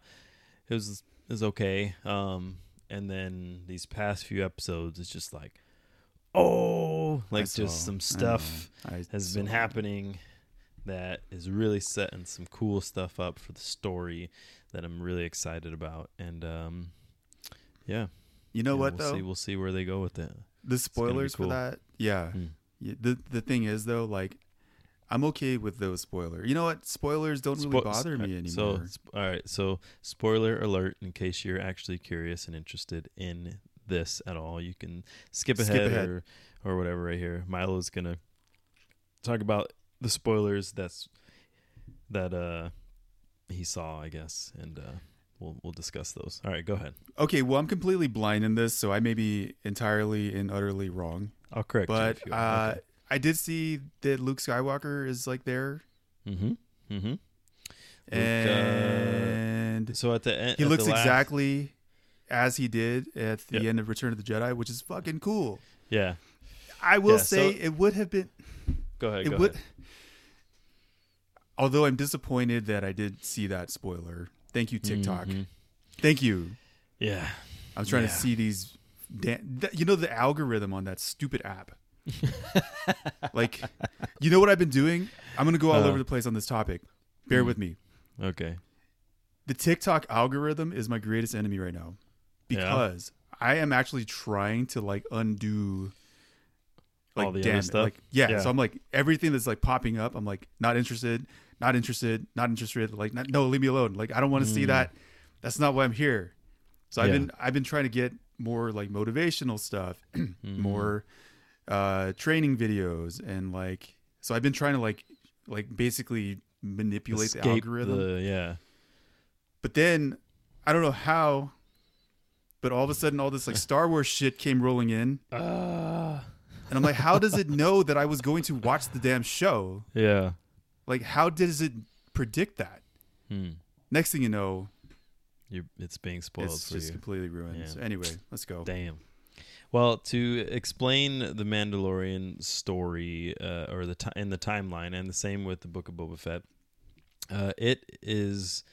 Speaker 1: it was it was okay, um, and then these past few episodes, it's just like, oh, like
Speaker 2: saw-
Speaker 1: just some stuff
Speaker 2: I
Speaker 1: has been happening that is really setting some cool stuff up for the story that I'm really excited about, and um, yeah,
Speaker 2: You know
Speaker 1: yeah,
Speaker 2: what
Speaker 1: we'll
Speaker 2: though?
Speaker 1: See, we'll see where they go with it.
Speaker 2: the spoilers
Speaker 1: cool.
Speaker 2: for that. Yeah.
Speaker 1: Hmm.
Speaker 2: Yeah, The the thing is though, like I'm okay with those spoilers. You know what? Spoilers don't really
Speaker 1: Spo-
Speaker 2: bother me
Speaker 1: uh, So,
Speaker 2: anymore.
Speaker 1: all right. So, spoiler alert in case you're actually curious and interested in this at all, you can skip
Speaker 2: Skip
Speaker 1: ahead,
Speaker 2: ahead.
Speaker 1: or or whatever right here. Milo's gonna talk about the spoilers that's that uh he saw, I guess, and uh we'll we'll discuss those. All right, go ahead.
Speaker 2: okay, well, I'm completely blind in this, so I may be entirely and utterly wrong.
Speaker 1: I'll correct
Speaker 2: But
Speaker 1: you. You
Speaker 2: uh, I did see that Luke Skywalker is like there,
Speaker 1: mm-hmm. Mm-hmm. uh,
Speaker 2: and
Speaker 1: So at the end,
Speaker 2: he looks
Speaker 1: last-
Speaker 2: exactly as he did at the
Speaker 1: Yep.
Speaker 2: end of Return of the Jedi, which is fucking cool.
Speaker 1: Yeah.
Speaker 2: I will
Speaker 1: Yeah,
Speaker 2: say
Speaker 1: so-
Speaker 2: it would have been
Speaker 1: Go ahead.
Speaker 2: it
Speaker 1: go
Speaker 2: would
Speaker 1: ahead.
Speaker 2: although I'm disappointed that I did see that spoiler. Thank you, TikTok.
Speaker 1: Mhm.
Speaker 2: Thank you.
Speaker 1: Yeah.
Speaker 2: I'm trying
Speaker 1: Yeah.
Speaker 2: to see these. You know the algorithm on that stupid app. like, you know what I've been doing? I'm gonna go all
Speaker 1: Uh.
Speaker 2: over the place on this topic. Bear
Speaker 1: Mm.
Speaker 2: with me.
Speaker 1: Okay.
Speaker 2: The TikTok algorithm is my greatest enemy right now
Speaker 1: Yeah.
Speaker 2: because I am actually trying to like undo. Like
Speaker 1: All the
Speaker 2: damn
Speaker 1: other stuff?
Speaker 2: Like yeah,
Speaker 1: Yeah.
Speaker 2: so I'm like everything that's like popping up. I'm like not interested, not interested, not interested. Like not, no, leave me alone. Like I don't want to see
Speaker 1: Mm.
Speaker 2: that. That's not why I'm here. So I've
Speaker 1: Yeah.
Speaker 2: been I've been trying to get more like motivational stuff,
Speaker 1: Mhm.
Speaker 2: more uh training videos and like so I've been trying to like like basically manipulate the algorithm.
Speaker 1: the- yeah.
Speaker 2: But then I don't know how but all of a sudden all this like Star Wars shit came rolling in
Speaker 1: Ah.
Speaker 2: and I'm like how does it know that I was going to watch the damn show?
Speaker 1: yeah.
Speaker 2: Like how does it predict that?
Speaker 1: Hmm.
Speaker 2: Next thing you know,
Speaker 1: You it's being spoiled
Speaker 2: it's
Speaker 1: for
Speaker 2: just
Speaker 1: you.
Speaker 2: completely ruined.
Speaker 1: Yeah.
Speaker 2: So anyway, let's go.
Speaker 1: Damn. Well, to explain the Mandalorian story, uh, or the ti in the timeline, and the same with the Book of Boba Fett, uh, it is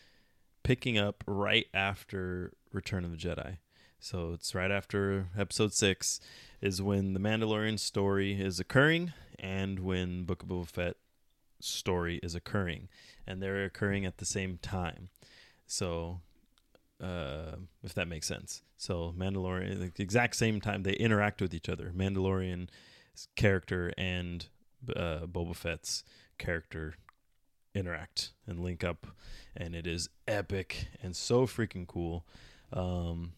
Speaker 1: picking up right after Return of the Jedi. So it's right after Episode Six is when the Mandalorian story is occurring, and when Book of Boba Fett story is occurring, and they're occurring at the same time. So uh, if that makes sense. So Mandalorian, the exact same time they interact with each other. Mandalorian character and uh, Boba Fett's character interact and link up, and it is epic and so freaking cool. Um,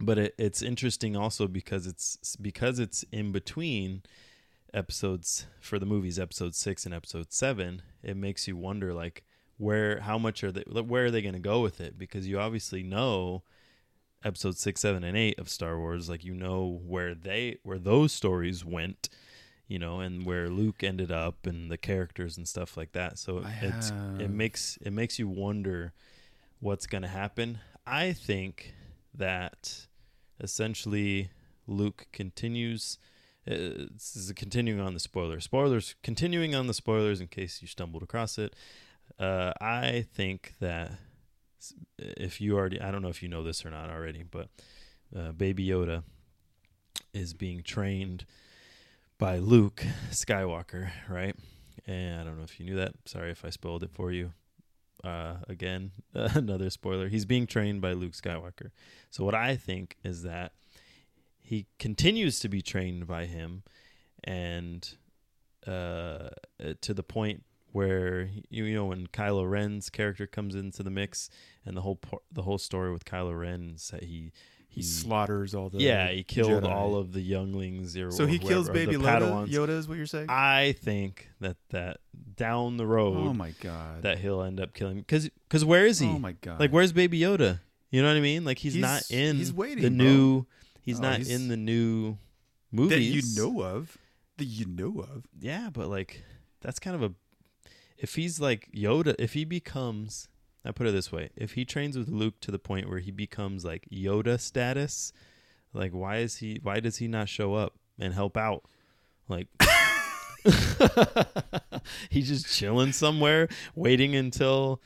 Speaker 1: but it, it's interesting also because it's because it's in between episodes for the movies, episode six and episode seven. It makes you wonder, like where how much are they where are they going to go with it? Because you obviously know episode 6 7 and 8 of Star Wars. Like you know where they where those stories went you know and where Luke ended up and the characters and stuff like that. So
Speaker 2: I
Speaker 1: it's it makes it makes you wonder what's going to happen. I think that essentially Luke continues uh, this is continuing on the spoilers spoilers continuing on the spoilers in case you stumbled across it uh, I think that if you already, I don't know if you know this or not already, but uh, Baby Yoda is being trained by Luke Skywalker, right? And I don't know if you knew that. Sorry if I spoiled it for you. Uh, again, another spoiler. He's being trained by Luke Skywalker. So what I think is that he continues to be trained by him, and uh, to the point where you, know when Kylo Ren's character comes into the mix, and the whole por- the whole story with Kylo Ren is that he
Speaker 2: He slaughters all the
Speaker 1: yeah he killed
Speaker 2: Jedi.
Speaker 1: all of the younglings or
Speaker 2: So he
Speaker 1: whoever-
Speaker 2: kills Baby Yoda. Yoda is what you're saying?
Speaker 1: I think that that down the road
Speaker 2: oh my god.
Speaker 1: that he'll end up killing because because where is he?
Speaker 2: Oh my god.
Speaker 1: Like where's Baby Yoda? You know what I mean? Like he's,
Speaker 2: He's-
Speaker 1: not in
Speaker 2: he's waiting,
Speaker 1: the
Speaker 2: bro.
Speaker 1: He's
Speaker 2: Oh,
Speaker 1: not
Speaker 2: he's-
Speaker 1: in the new
Speaker 2: that
Speaker 1: movies
Speaker 2: you know of? That you know of?
Speaker 1: Yeah, but like that's kind of a if he's like Yoda, if he becomes I put it this way, if he trains with Luke to the point where he becomes like Yoda status, like why is he why does he not show up and help out? Like he's just chilling somewhere waiting until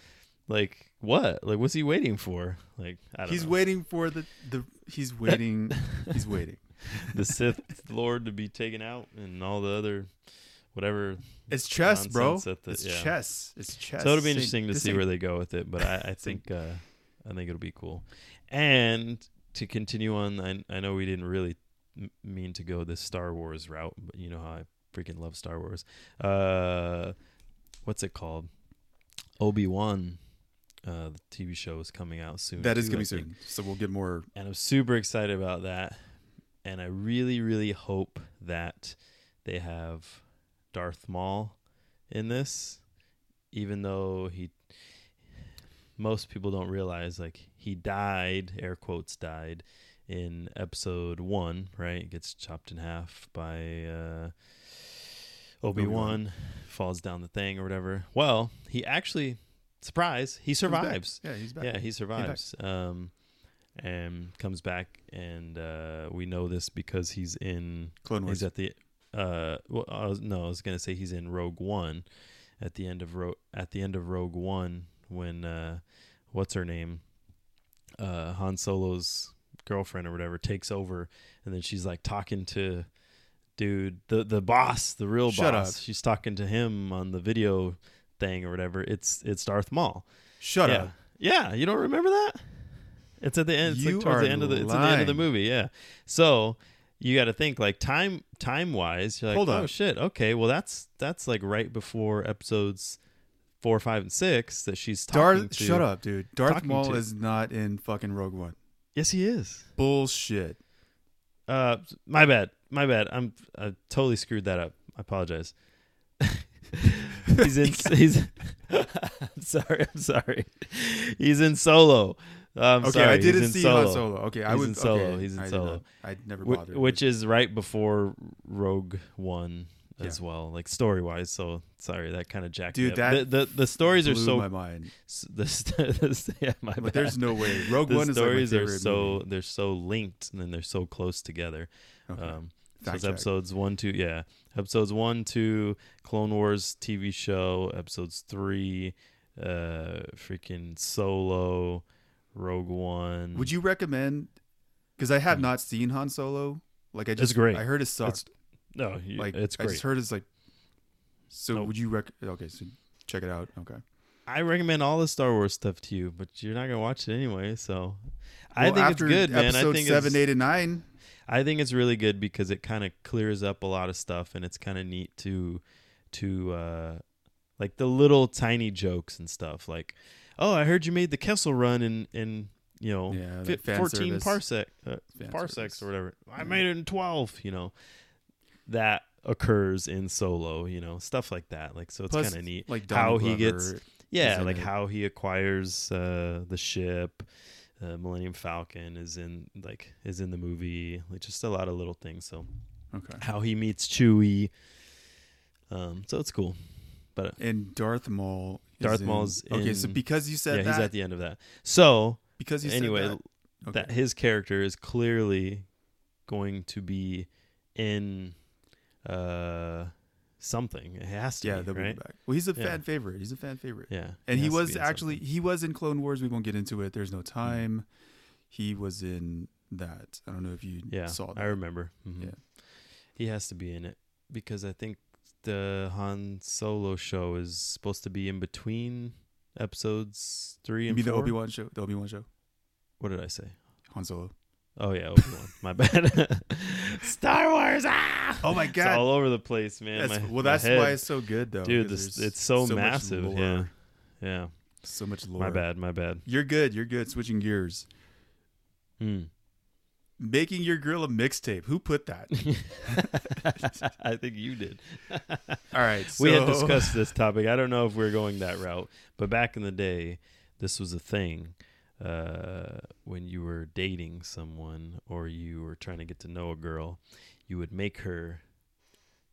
Speaker 1: like what? Like what's he waiting for? Like I don't
Speaker 2: He's
Speaker 1: know.
Speaker 2: waiting for the the. He's waiting. he's waiting.
Speaker 1: the Sith Lord to be taken out and all the other whatever
Speaker 2: It's chess, bro.
Speaker 1: The-
Speaker 2: it's
Speaker 1: yeah.
Speaker 2: chess. It's chess.
Speaker 1: So it'll be interesting to see where they go with it, but I, I think uh, I think it'll be cool. And to continue on, I, I know we didn't really m- mean to go this Star Wars route, but you know how I freaking love Star Wars. Uh, what's it called? Obi Wan, uh, the TV show is coming out soon.
Speaker 2: That is
Speaker 1: too,
Speaker 2: coming
Speaker 1: I think.
Speaker 2: soon, so we'll get more.
Speaker 1: and I'm super excited about that. And I really, really hope that they have Darth Maul in this, even though he. Most people don't realize like he died, air quotes died, in episode one. Right, gets chopped in half by uh, Obi Wan, falls down the thing or whatever. Well, he actually, surprise, he
Speaker 2: He's
Speaker 1: survives.
Speaker 2: Yeah, he's back.
Speaker 1: Yeah, he survives. Um, and comes back, and uh, we know this because he's in.
Speaker 2: Clone Wars.
Speaker 1: He's at the. Uh, well, I was, no, I was gonna say he's in Rogue One, at the end of Ro- at the end of Rogue One when uh, what's her name, uh, Han Solo's girlfriend or whatever takes over, and then she's like talking to dude the the boss, the real
Speaker 2: Shut
Speaker 1: boss.
Speaker 2: up.
Speaker 1: She's talking to him on the video thing or whatever. It's it's Darth Maul.
Speaker 2: Shut
Speaker 1: yeah.
Speaker 2: up.
Speaker 1: Yeah, you don't remember that? It's at the end. It's
Speaker 2: You
Speaker 1: like towards the end of the. It's at the end of the movie. Yeah. So you got to think like time time wise. You're like,
Speaker 2: Hold
Speaker 1: oh
Speaker 2: on.
Speaker 1: shit. Okay, well that's that's like right before episodes four, five, and six that she's talking
Speaker 2: Darth,
Speaker 1: to.
Speaker 2: shut up, dude. Darth Maul
Speaker 1: to-
Speaker 2: is not in fucking Rogue One.
Speaker 1: Yes, he is.
Speaker 2: Bullshit.
Speaker 1: Uh, my bad. My bad. I'm I totally screwed that up. I apologize. he's in. he's. I'm sorry. I'm sorry. He's in Solo. I'm
Speaker 2: okay,
Speaker 1: sorry.
Speaker 2: I didn't
Speaker 1: in
Speaker 2: see
Speaker 1: Solo.
Speaker 2: Han Solo. Okay, I
Speaker 1: He's
Speaker 2: was
Speaker 1: in Solo.
Speaker 2: Okay,
Speaker 1: He's in
Speaker 2: I
Speaker 1: Solo.
Speaker 2: I never bothered.
Speaker 1: which is right before Rogue One as
Speaker 2: Yeah.
Speaker 1: well, like story wise. So sorry, that kind of jacked
Speaker 2: Dude, that
Speaker 1: the, the the stories are so
Speaker 2: my mind.
Speaker 1: the, yeah, my
Speaker 2: But
Speaker 1: bad.
Speaker 2: there's no way. Rogue One is like
Speaker 1: stories are so
Speaker 2: movie.
Speaker 1: they're so linked and then they're so close together.
Speaker 2: Okay.
Speaker 1: Um, so
Speaker 2: Fact
Speaker 1: it's
Speaker 2: check.
Speaker 1: episodes one, two, yeah, episodes one, two, Clone Wars TV show, episodes three, uh, freaking Solo, Rogue One.
Speaker 2: Would you recommend? Because I have
Speaker 1: Mm.
Speaker 2: not seen Han Solo. Like I
Speaker 1: It's
Speaker 2: just
Speaker 1: great.
Speaker 2: I heard it sucked.
Speaker 1: No, you,
Speaker 2: like
Speaker 1: it's great.
Speaker 2: I just heard it's like. So
Speaker 1: Nope.
Speaker 2: would you rec? Okay, so check it out. Okay.
Speaker 1: I recommend all the Star Wars stuff to you, but you're not gonna watch it anyway. So I
Speaker 2: Well,
Speaker 1: think it's good, man. I
Speaker 2: Episode
Speaker 1: think
Speaker 2: seven,
Speaker 1: it's,
Speaker 2: eight, and nine.
Speaker 1: I think it's really good because it kind of clears up a lot of stuff, and it's kind of neat to to uh, like the little tiny jokes and stuff. Like, oh, I heard you made the Kessel Run in in you know
Speaker 2: Yeah,
Speaker 1: 14
Speaker 2: service.
Speaker 1: parsec uh, parsecs
Speaker 2: service.
Speaker 1: or whatever. I
Speaker 2: Yeah.
Speaker 1: made it in 12. You know, that occurs in Solo. You know, stuff like that. Like, so it's kind of neat.
Speaker 2: Like
Speaker 1: How
Speaker 2: Donald
Speaker 1: he gets- Yeah, like
Speaker 2: it.
Speaker 1: how he acquires uh, the ship. Uh, Millennium Falcon is in like is in the movie. Like just a lot of little things. So
Speaker 2: Okay.
Speaker 1: how he meets Chewie. Um, so it's cool. But
Speaker 2: And Darth Maul.
Speaker 1: Darth
Speaker 2: in-
Speaker 1: Maul's
Speaker 2: Okay, so because you said
Speaker 1: yeah,
Speaker 2: that,
Speaker 1: he's at the end of that. So
Speaker 2: because you
Speaker 1: anyway,
Speaker 2: said that, okay.
Speaker 1: that his character is clearly going to be in uh something. It has to
Speaker 2: yeah,
Speaker 1: be,
Speaker 2: they'll
Speaker 1: right?
Speaker 2: him back. Well, he's a
Speaker 1: Yeah.
Speaker 2: fan favorite. He's a fan favorite.
Speaker 1: Yeah.
Speaker 2: and he was actually
Speaker 1: something.
Speaker 2: he was in Clone Wars. We won't get into it. There's no time. He was in that. I don't know if you
Speaker 1: Yeah,
Speaker 2: saw that.
Speaker 1: I remember. Mhm.
Speaker 2: Yeah.
Speaker 1: He has to be in it because I think the Han Solo show is supposed to be in between episodes 3 and 4.
Speaker 2: the Obi Wan show? The Obi Wan show.
Speaker 1: What did I say?
Speaker 2: Han Solo.
Speaker 1: Oh yeah, Obi Wan. My bad. Star Wars. Ah!
Speaker 2: Oh my
Speaker 1: It's
Speaker 2: god.
Speaker 1: all over the place, man.
Speaker 2: That's,
Speaker 1: My-
Speaker 2: well, that's why it's so good, though.
Speaker 1: dude. This it's so,
Speaker 2: much
Speaker 1: massive. Yeah, yeah.
Speaker 2: So much lore.
Speaker 1: My bad. My bad.
Speaker 2: You're good. You're good. Switching gears.
Speaker 1: Mm.
Speaker 2: Making your grill a mixtape. Who put that?
Speaker 1: I think you did.
Speaker 2: All right. So,
Speaker 1: we had discussed this topic. I don't know if we're going that route, but back in the day, this was a thing. Uh, when you were dating someone or you were trying to get to know a girl, you would make her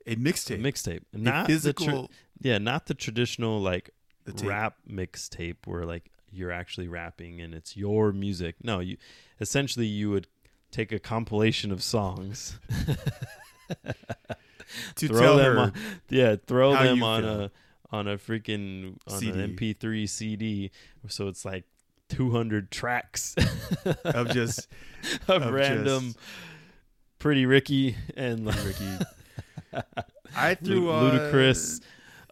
Speaker 2: a mixtape.
Speaker 1: mixtape, not the
Speaker 2: physical.
Speaker 1: tra- yeah, not the traditional like
Speaker 2: the
Speaker 1: rap mixtape where like you're actually rapping and it's your music. No, you essentially you would take a compilation of songs,
Speaker 2: to
Speaker 1: throw
Speaker 2: tell
Speaker 1: them
Speaker 2: her.
Speaker 1: on, yeah, throw them on
Speaker 2: feel.
Speaker 1: a on a freaking on
Speaker 2: CD.
Speaker 1: an MP3 CD. So it's like 200 tracks
Speaker 2: Of just
Speaker 1: of,
Speaker 2: of
Speaker 1: random
Speaker 2: just-
Speaker 1: Pretty Ricky and like
Speaker 2: Ricky. I threw uh,
Speaker 1: Ludacris.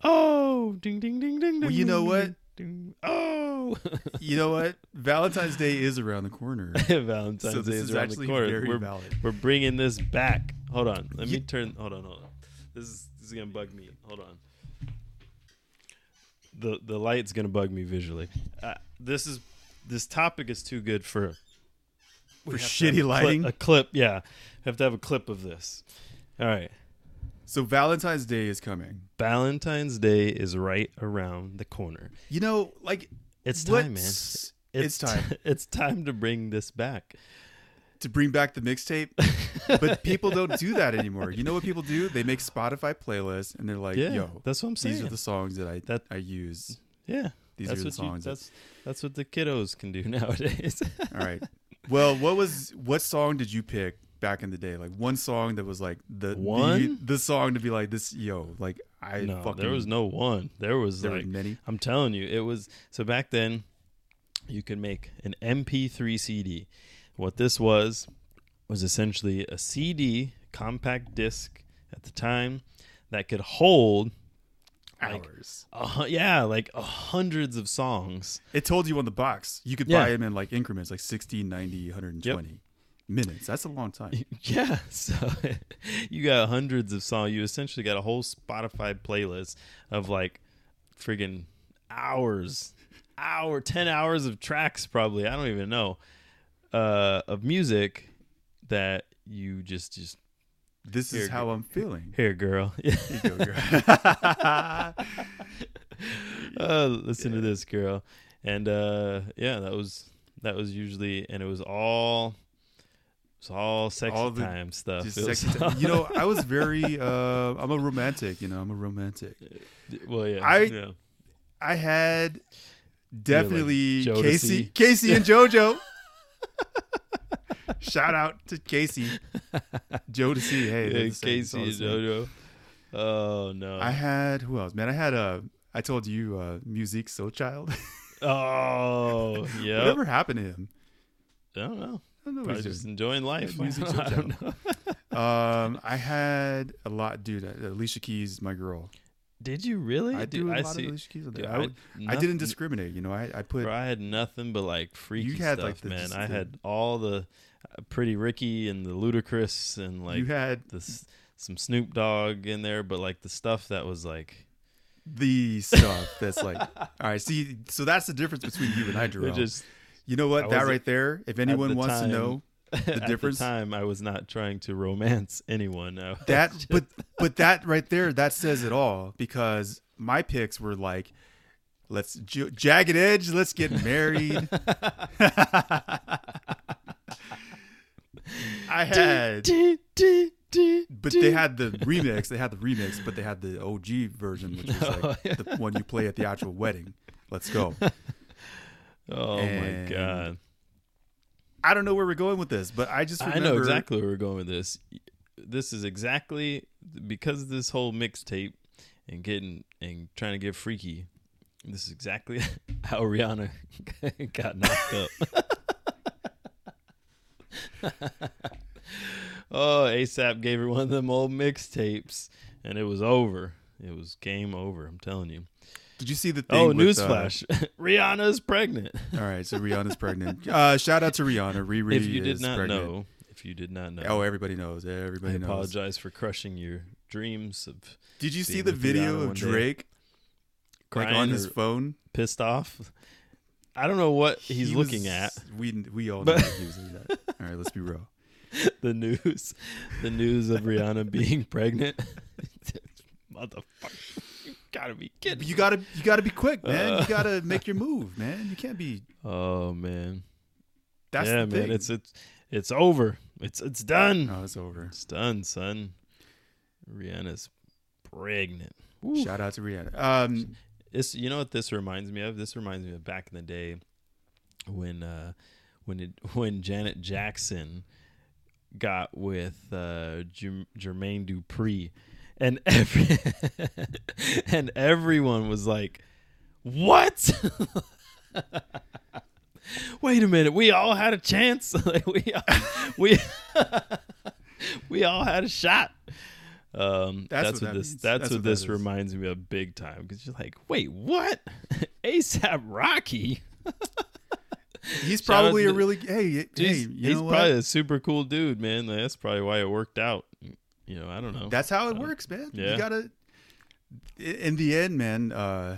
Speaker 1: Oh, ding ding ding ding.
Speaker 2: Well,
Speaker 1: ding,
Speaker 2: you know what?
Speaker 1: ding. Oh,
Speaker 2: You know what? Valentine's Day is around the corner.
Speaker 1: Valentine's
Speaker 2: so
Speaker 1: Day is
Speaker 2: is
Speaker 1: around the corner. We're, we're bringing this back. Hold on. Let me turn. Hold on. Hold on. This is this is gonna bug me. Hold on. the the light's gonna bug me visually. Uh, this is this topic is too good for
Speaker 2: For
Speaker 1: we have to
Speaker 2: shitty
Speaker 1: have a
Speaker 2: lighting?
Speaker 1: A clip, yeah. Have to have a clip of this. All right.
Speaker 2: So Valentine's Day is coming.
Speaker 1: Valentine's Day is right around the corner.
Speaker 2: You know, like
Speaker 1: It's time, man. It's,
Speaker 2: It's time
Speaker 1: it's time to bring this back.
Speaker 2: to bring back the mixtape, but people don't do that anymore. You know what people do? They make Spotify playlists and they're like,
Speaker 1: yeah,
Speaker 2: "Yo,
Speaker 1: that's what I'm saying.
Speaker 2: these are the songs that I
Speaker 1: That-
Speaker 2: I use.
Speaker 1: yeah,
Speaker 2: These
Speaker 1: that's
Speaker 2: are the
Speaker 1: what you,
Speaker 2: songs." that-
Speaker 1: that's that's what the kiddos can do nowadays.
Speaker 2: All right. Well, what was what song did you pick back in the day? Like one song that was like the
Speaker 1: One?
Speaker 2: the, the song to be like this. Yo, like I
Speaker 1: no,
Speaker 2: fucking
Speaker 1: there was no one. There was
Speaker 2: there
Speaker 1: like
Speaker 2: many.
Speaker 1: I'm telling you, it was so back then. You could make an MP3 CD. What this was was essentially a CD compact disc at the time that could hold, like,
Speaker 2: Hours.
Speaker 1: hu- yeah, like uh, hundreds of songs.
Speaker 2: It told you on the box. You could
Speaker 1: Yeah.
Speaker 2: buy them in like increments, like 60, 90, 120 minutes. That's a long time.
Speaker 1: Yeah, so you got hundreds of songs. You essentially got a whole Spotify playlist of like friggin' hours, hour, ten hours of tracks, probably. I don't even know, uh, of music that you just just
Speaker 2: This is
Speaker 1: Here,
Speaker 2: how I'm feeling.
Speaker 1: here, girl.
Speaker 2: Here go, girl.
Speaker 1: uh, listen to this, girl. And uh, yeah, that was that was usually, and it was all. It was all sexy
Speaker 2: All the-
Speaker 1: time stuff.
Speaker 2: Just
Speaker 1: It was
Speaker 2: sexy time. You know, I was very. Uh, I'm a romantic. You know, I'm a romantic.
Speaker 1: well, yeah,
Speaker 2: I-
Speaker 1: yeah.
Speaker 2: I had definitely
Speaker 1: Jodeci.
Speaker 2: K-Ci, K-Ci and JoJo. Shout out to K-Ci, Joe to see. Hey,
Speaker 1: Yeah,
Speaker 2: they're the same, K-Ci
Speaker 1: and. JoJo. Oh no!
Speaker 2: I had who else? Man, I had uh, I told you, uh, Musiq Soulchild.
Speaker 1: oh yeah.
Speaker 2: Whatever happened to him?
Speaker 1: I don't know.
Speaker 2: I don't know. He's
Speaker 1: just enjoying life.
Speaker 2: Music
Speaker 1: I don't know.
Speaker 2: Um, I had a lot, dude. uh, Alicia Keys, my girl.
Speaker 1: Did you really?
Speaker 2: I
Speaker 1: Dude,
Speaker 2: do a
Speaker 1: I
Speaker 2: lot
Speaker 1: see.
Speaker 2: of Alicia Keys. On
Speaker 1: Dude. I,
Speaker 2: I, would- I
Speaker 1: nothing-
Speaker 2: didn't discriminate. You know, I, I put
Speaker 1: Bro, I had nothing but like freaky
Speaker 2: had,
Speaker 1: stuff,
Speaker 2: like, the-
Speaker 1: man.
Speaker 2: just
Speaker 1: I
Speaker 2: the-
Speaker 1: had all the uh, Pretty Ricky and the Ludacris and like
Speaker 2: you had
Speaker 1: the some Snoop Dogg in there, but like the stuff that was like
Speaker 2: the stuff that's like, all right. See, so that's the difference between you and I,
Speaker 1: it
Speaker 2: Jerome.
Speaker 1: just
Speaker 2: you know what?
Speaker 1: I
Speaker 2: That
Speaker 1: wasn't-
Speaker 2: right there. If anyone
Speaker 1: the
Speaker 2: wants to
Speaker 1: time-
Speaker 2: know
Speaker 1: the
Speaker 2: difference?
Speaker 1: At the time, I was not trying to romance anyone.
Speaker 2: That,
Speaker 1: just-
Speaker 2: but but that right there, that says it all because my picks were like, let's j- jagged edge, let's get married. I had, but they had the remix. They had the remix, but they had the OG version, which was
Speaker 1: Oh,
Speaker 2: like the one you play at the actual wedding. Let's go.
Speaker 1: Oh my god.
Speaker 2: I don't know where we're going with this, but I just remember
Speaker 1: I know exactly where we're going with this. This is exactly because of this whole mixtape and getting and trying to get freaky. This is exactly how Rihanna got knocked up. oh, ASAP gave her one of them old mixtapes, and it was over. It was game over. I'm telling you.
Speaker 2: Did you see the thing?
Speaker 1: Oh,
Speaker 2: newsflash!
Speaker 1: newsflash! Rihanna's pregnant.
Speaker 2: Uh, all right, so Rihanna's pregnant. Uh, shout out to Rihanna. Riri
Speaker 1: if you did not
Speaker 2: pregnant.
Speaker 1: know, if you did not know,
Speaker 2: Oh, everybody knows.
Speaker 1: I
Speaker 2: Everybody knows.
Speaker 1: apologize for crushing your dreams of
Speaker 2: Did you see the video
Speaker 1: Rihanna
Speaker 2: of. Drake like on his phone?
Speaker 1: pissed off. I don't know what he's
Speaker 2: He
Speaker 1: looking
Speaker 2: was-
Speaker 1: at.
Speaker 2: We we all know
Speaker 1: But-
Speaker 2: he was looking at. All right, let's be real.
Speaker 1: The news, the news of Rihanna being pregnant. Motherfucker, gotta be kidding.
Speaker 2: You gotta you gotta be quick, man.
Speaker 1: Uh.
Speaker 2: you gotta make your move, man. You can't be.
Speaker 1: Oh man,
Speaker 2: That's
Speaker 1: yeah,
Speaker 2: the thing.
Speaker 1: man. It's it's it's over. It's it's done.
Speaker 2: no, it's over.
Speaker 1: It's done, son. Rihanna's pregnant. Woo.
Speaker 2: Shout out to Rihanna. Um,
Speaker 1: This, you know what this reminds me of? This reminds me of back in the day when uh, when it when Janet Jackson got with uh, Jerm- Jermaine Dupri, and every and everyone was like, "What? Wait a minute! We all had a chance. like we all, we we all had a shot." Um,
Speaker 2: That's
Speaker 1: that's,
Speaker 2: what
Speaker 1: what,
Speaker 2: that
Speaker 1: this
Speaker 2: means.
Speaker 1: that's,
Speaker 2: That's
Speaker 1: what
Speaker 2: what that
Speaker 1: this
Speaker 2: is.
Speaker 1: reminds me of big time because you're like, wait, what? ASAP Rocky,
Speaker 2: he's probably a really hey hey.
Speaker 1: he's,
Speaker 2: You
Speaker 1: he's
Speaker 2: know
Speaker 1: probably
Speaker 2: what?
Speaker 1: a super cool dude, man. That's probably why it worked out. You know, I don't know.
Speaker 2: That's how it works, man.
Speaker 1: yeah.
Speaker 2: You gotta. In the end, man. Uh,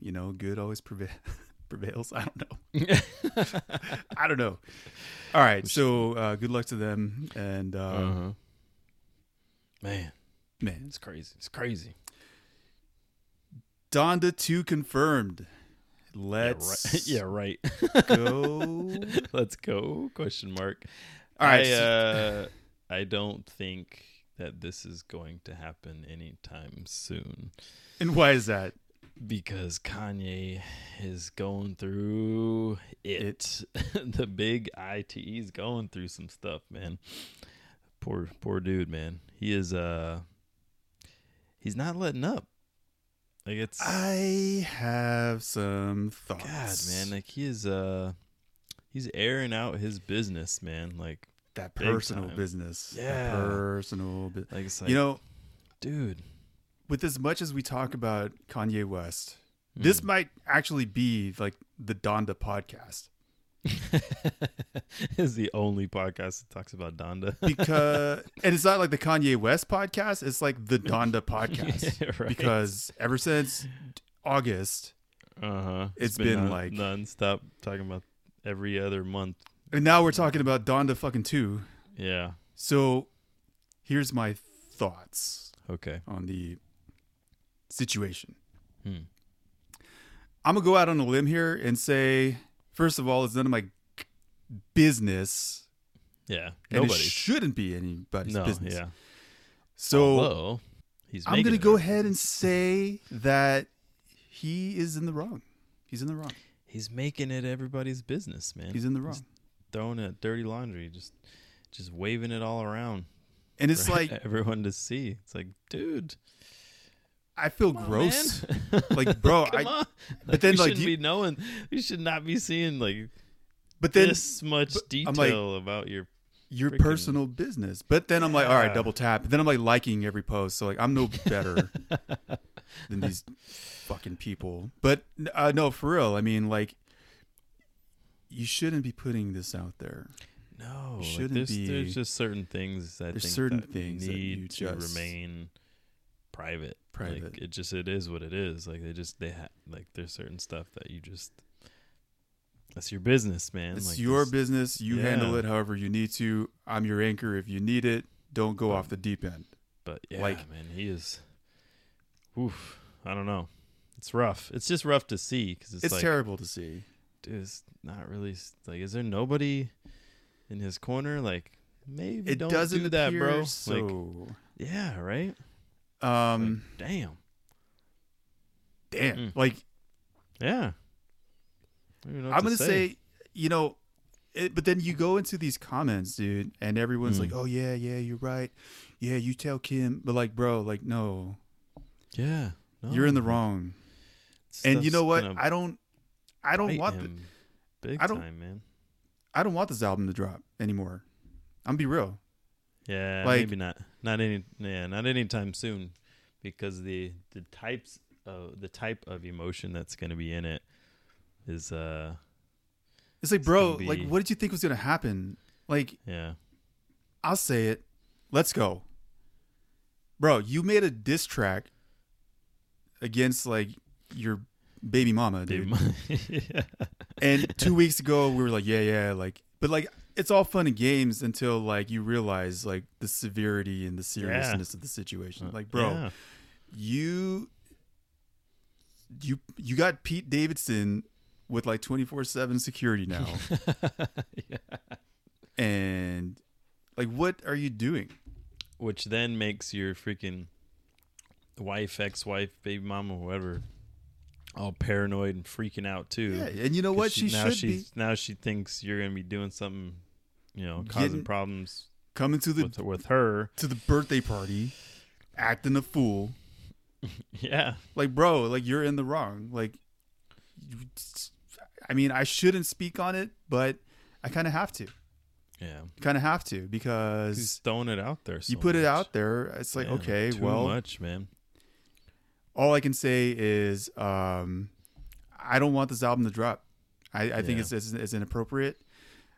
Speaker 2: you know, good always prevail, prevails. I don't know. I don't know. All right, so uh, good luck to them, and uh,
Speaker 1: uh-huh. Man,
Speaker 2: man,
Speaker 1: it's crazy. It's crazy.
Speaker 2: Donda two confirmed. Let's
Speaker 1: yeah, right.
Speaker 2: yeah, right. go.
Speaker 1: Let's go. Question mark.
Speaker 2: All right,
Speaker 1: I, uh, I don't think that this is going to happen anytime soon
Speaker 2: and why is that?
Speaker 1: because Kanye is going through it. the big IT is going through some stuff, man. Poor poor dude, man. He is uh he's not letting up. Like it's
Speaker 2: I have some thoughts.
Speaker 1: God,
Speaker 2: thoughts.
Speaker 1: man, like he is uh he's airing out his business, man. Like
Speaker 2: that personal business.
Speaker 1: Yeah.
Speaker 2: personal. Bu-
Speaker 1: like like
Speaker 2: you know,
Speaker 1: dude.
Speaker 2: with as much as we talk about Kanye West, this
Speaker 1: Hmm.
Speaker 2: might actually be like the Donda podcast
Speaker 1: is the only podcast that talks about Donda.
Speaker 2: because, and it's not like the Kanye West podcast. It's like the Donda podcast
Speaker 1: Yeah, right.
Speaker 2: because ever since August,
Speaker 1: uh-huh.
Speaker 2: it's been
Speaker 1: non-
Speaker 2: like-
Speaker 1: non-stop talking about every other month.
Speaker 2: And now we're talking about Donda fucking two.
Speaker 1: Yeah.
Speaker 2: So, here's my thoughts
Speaker 1: Okay.
Speaker 2: on the situation.
Speaker 1: Hmm.
Speaker 2: I'm gonna go out on a limb here and say, first of all, it's none of my business,
Speaker 1: Yeah. Nobody.
Speaker 2: shouldn't be anybody's
Speaker 1: no.
Speaker 2: business.
Speaker 1: Yeah.
Speaker 2: So
Speaker 1: Although he's.
Speaker 2: I'm gonna go
Speaker 1: up.
Speaker 2: ahead and say that he is in the wrong. He's in the wrong.
Speaker 1: He's making it everybody's business, man.
Speaker 2: He's in the wrong.
Speaker 1: Throwing it dirty laundry, just, just waving it all around.
Speaker 2: And it's like
Speaker 1: everyone to see. It's like, dude,
Speaker 2: I feel
Speaker 1: come on,
Speaker 2: gross.
Speaker 1: man.
Speaker 2: Like, bro, I-
Speaker 1: on.
Speaker 2: but then,
Speaker 1: you
Speaker 2: like, you-
Speaker 1: be knowing. You should not be seeing like
Speaker 2: But then
Speaker 1: this much
Speaker 2: but
Speaker 1: detail
Speaker 2: like-
Speaker 1: about your.
Speaker 2: your
Speaker 1: freaking-
Speaker 2: personal business. But then I'm like, all right, double tap. Then I'm like liking every post. So like I'm no better than these fucking people. But uh, no, for real. I mean, like, you shouldn't be putting this out there.
Speaker 1: No, like,
Speaker 2: shouldn't
Speaker 1: there's,
Speaker 2: be-
Speaker 1: there's just certain things that
Speaker 2: there's certain
Speaker 1: that
Speaker 2: things that
Speaker 1: need
Speaker 2: you
Speaker 1: to remain private.
Speaker 2: Private.
Speaker 1: Like, it just it is what it is. Like they just they ha- like there's certain stuff that you just that's your business, man.
Speaker 2: It's
Speaker 1: like,
Speaker 2: your
Speaker 1: this-
Speaker 2: business. You handle it however you need to. I'm your anchor if you need it. Don't go off the deep end.
Speaker 1: But yeah,
Speaker 2: Like-
Speaker 1: man, he is. Oof, I don't know. It's rough. It's just rough to see because it's,
Speaker 2: It's,
Speaker 1: like,
Speaker 2: terrible to see.
Speaker 1: It's not really like. Is there nobody in his corner? Like maybe
Speaker 2: It
Speaker 1: don't
Speaker 2: doesn't
Speaker 1: do that, bro. Like
Speaker 2: so.
Speaker 1: yeah, right.
Speaker 2: um,
Speaker 1: like, damn.
Speaker 2: damn.
Speaker 1: Mm.
Speaker 2: Like
Speaker 1: Yeah. I don't even know what
Speaker 2: I'm
Speaker 1: to
Speaker 2: gonna say, you know, it, but then you go into these comments, dude, and everyone's
Speaker 1: Mm.
Speaker 2: like, "Oh yeah, yeah, you're right. Yeah, you tell Kim." But like, bro, like, no,
Speaker 1: yeah,
Speaker 2: you're in the
Speaker 1: no,
Speaker 2: wrong. And you know what? I don't, I don't want, the,
Speaker 1: big
Speaker 2: I don't-
Speaker 1: time, man.
Speaker 2: I don't want this album to drop anymore. I'm be real.
Speaker 1: Yeah,
Speaker 2: Like-
Speaker 1: maybe not. Not any. Yeah, not anytime soon, because the the types of the type of emotion that's going to be in it is uh
Speaker 2: It's like,
Speaker 1: It's
Speaker 2: bro,
Speaker 1: gonna
Speaker 2: like, what did you think was gonna happen? Like,
Speaker 1: yeah
Speaker 2: I'll say it. Let's go, bro. You made a diss track against like your baby mama, dude.
Speaker 1: yeah
Speaker 2: And two weeks ago, we were like, yeah, yeah, like, but like, it's all fun and games until like you realize like the severity and the seriousness of the situation. Uh, like, bro,
Speaker 1: Yeah.
Speaker 2: you, you, you got Pete Davidson with like twenty four seven security now,
Speaker 1: Yeah.
Speaker 2: and like, what are you doing?
Speaker 1: which then makes your freaking wife, ex-wife, baby mama, whoever, all paranoid and freaking out too.
Speaker 2: Yeah, and you know what? She,
Speaker 1: now
Speaker 2: should
Speaker 1: she
Speaker 2: be
Speaker 1: now she thinks you're gonna be doing something, you know, causing
Speaker 2: Getting-
Speaker 1: problems
Speaker 2: coming to the
Speaker 1: with with her.
Speaker 2: to the birthday party, acting a fool.
Speaker 1: Yeah,
Speaker 2: Like, bro, like you're in the wrong. Like, you, I mean, I shouldn't speak on it, but I kind of have to.
Speaker 1: yeah.
Speaker 2: Kind of have to
Speaker 1: He's
Speaker 2: because
Speaker 1: throwing it out there.
Speaker 2: you
Speaker 1: so
Speaker 2: put it out there. It's like,
Speaker 1: Yeah,
Speaker 2: okay,
Speaker 1: too
Speaker 2: well,
Speaker 1: much, man.
Speaker 2: All I can say is, um, I don't want this album to drop. I, I think it's, it's it's inappropriate.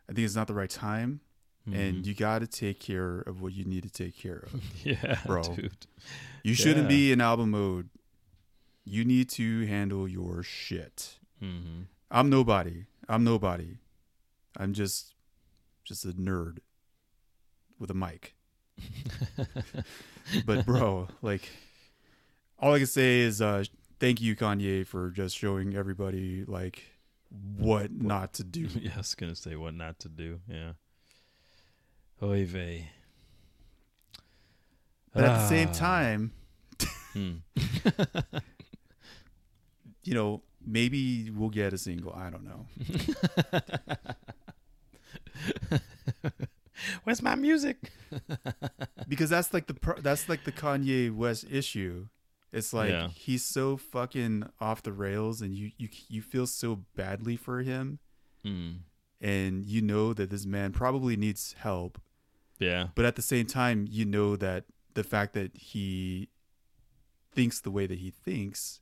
Speaker 2: I think it's not the right time, and
Speaker 1: Mhm.
Speaker 2: you got to take care of what you need to take care of.
Speaker 1: yeah,
Speaker 2: bro.
Speaker 1: dude.
Speaker 2: You shouldn't
Speaker 1: Yeah.
Speaker 2: be in album mode you need to handle your shit.
Speaker 1: Mm-hmm.
Speaker 2: I'm nobody. I'm nobody. I'm just just a nerd with a mic. But bro, like all I can say is uh thank you Kanye for just showing everybody like what not to do.
Speaker 1: yeah, I was gonna say what not to do. Yeah. Oy vey.
Speaker 2: But at the same
Speaker 1: Ah.
Speaker 2: time,
Speaker 1: Hmm.
Speaker 2: you know, maybe we'll get a single. I don't know.
Speaker 1: Where's my music?
Speaker 2: Because that's like the that's like the Kanye West issue. It's like
Speaker 1: Yeah.
Speaker 2: he's so fucking off the rails and you you you feel so badly for him
Speaker 1: Mm.
Speaker 2: and you know that this man probably needs help,
Speaker 1: Yeah.
Speaker 2: but at the same time you know that the fact that he thinks the way that he thinks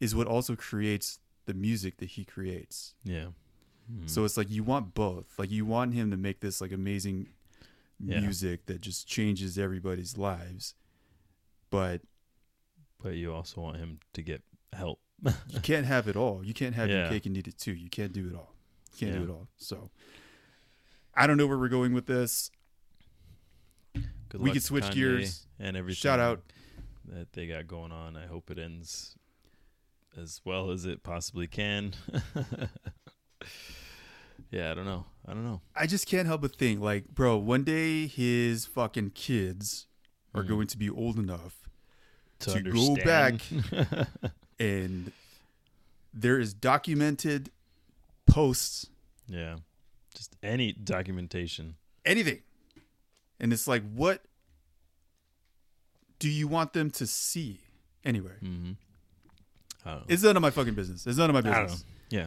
Speaker 2: is what also creates the music that he creates.
Speaker 1: Yeah. Mm.
Speaker 2: So it's like you want both. Like you want him to make this like amazing
Speaker 1: Yeah.
Speaker 2: music that just changes everybody's lives. But
Speaker 1: but you also want him to get help.
Speaker 2: you can't have it all. You can't have your cake and eat it too. You can't do it all. You can't do it all. So I don't know where we're going with this.
Speaker 1: Good
Speaker 2: We could switch
Speaker 1: Kanye
Speaker 2: gears.
Speaker 1: and everything.
Speaker 2: Shout out.
Speaker 1: that they got going on. I hope it ends as well as it possibly can. yeah, I don't know. I don't know.
Speaker 2: I just can't help but think like, bro, one day his fucking kids are
Speaker 1: Mhm.
Speaker 2: going to be old enough
Speaker 1: To,
Speaker 2: To go
Speaker 1: back
Speaker 2: and there is documented posts
Speaker 1: yeah, just any documentation.
Speaker 2: anything. And it's like, what do you want them to see anyway?
Speaker 1: Mm-hmm. I don't know.
Speaker 2: It's none of my fucking business. It's none of my
Speaker 1: I don't know.
Speaker 2: business.
Speaker 1: Yeah,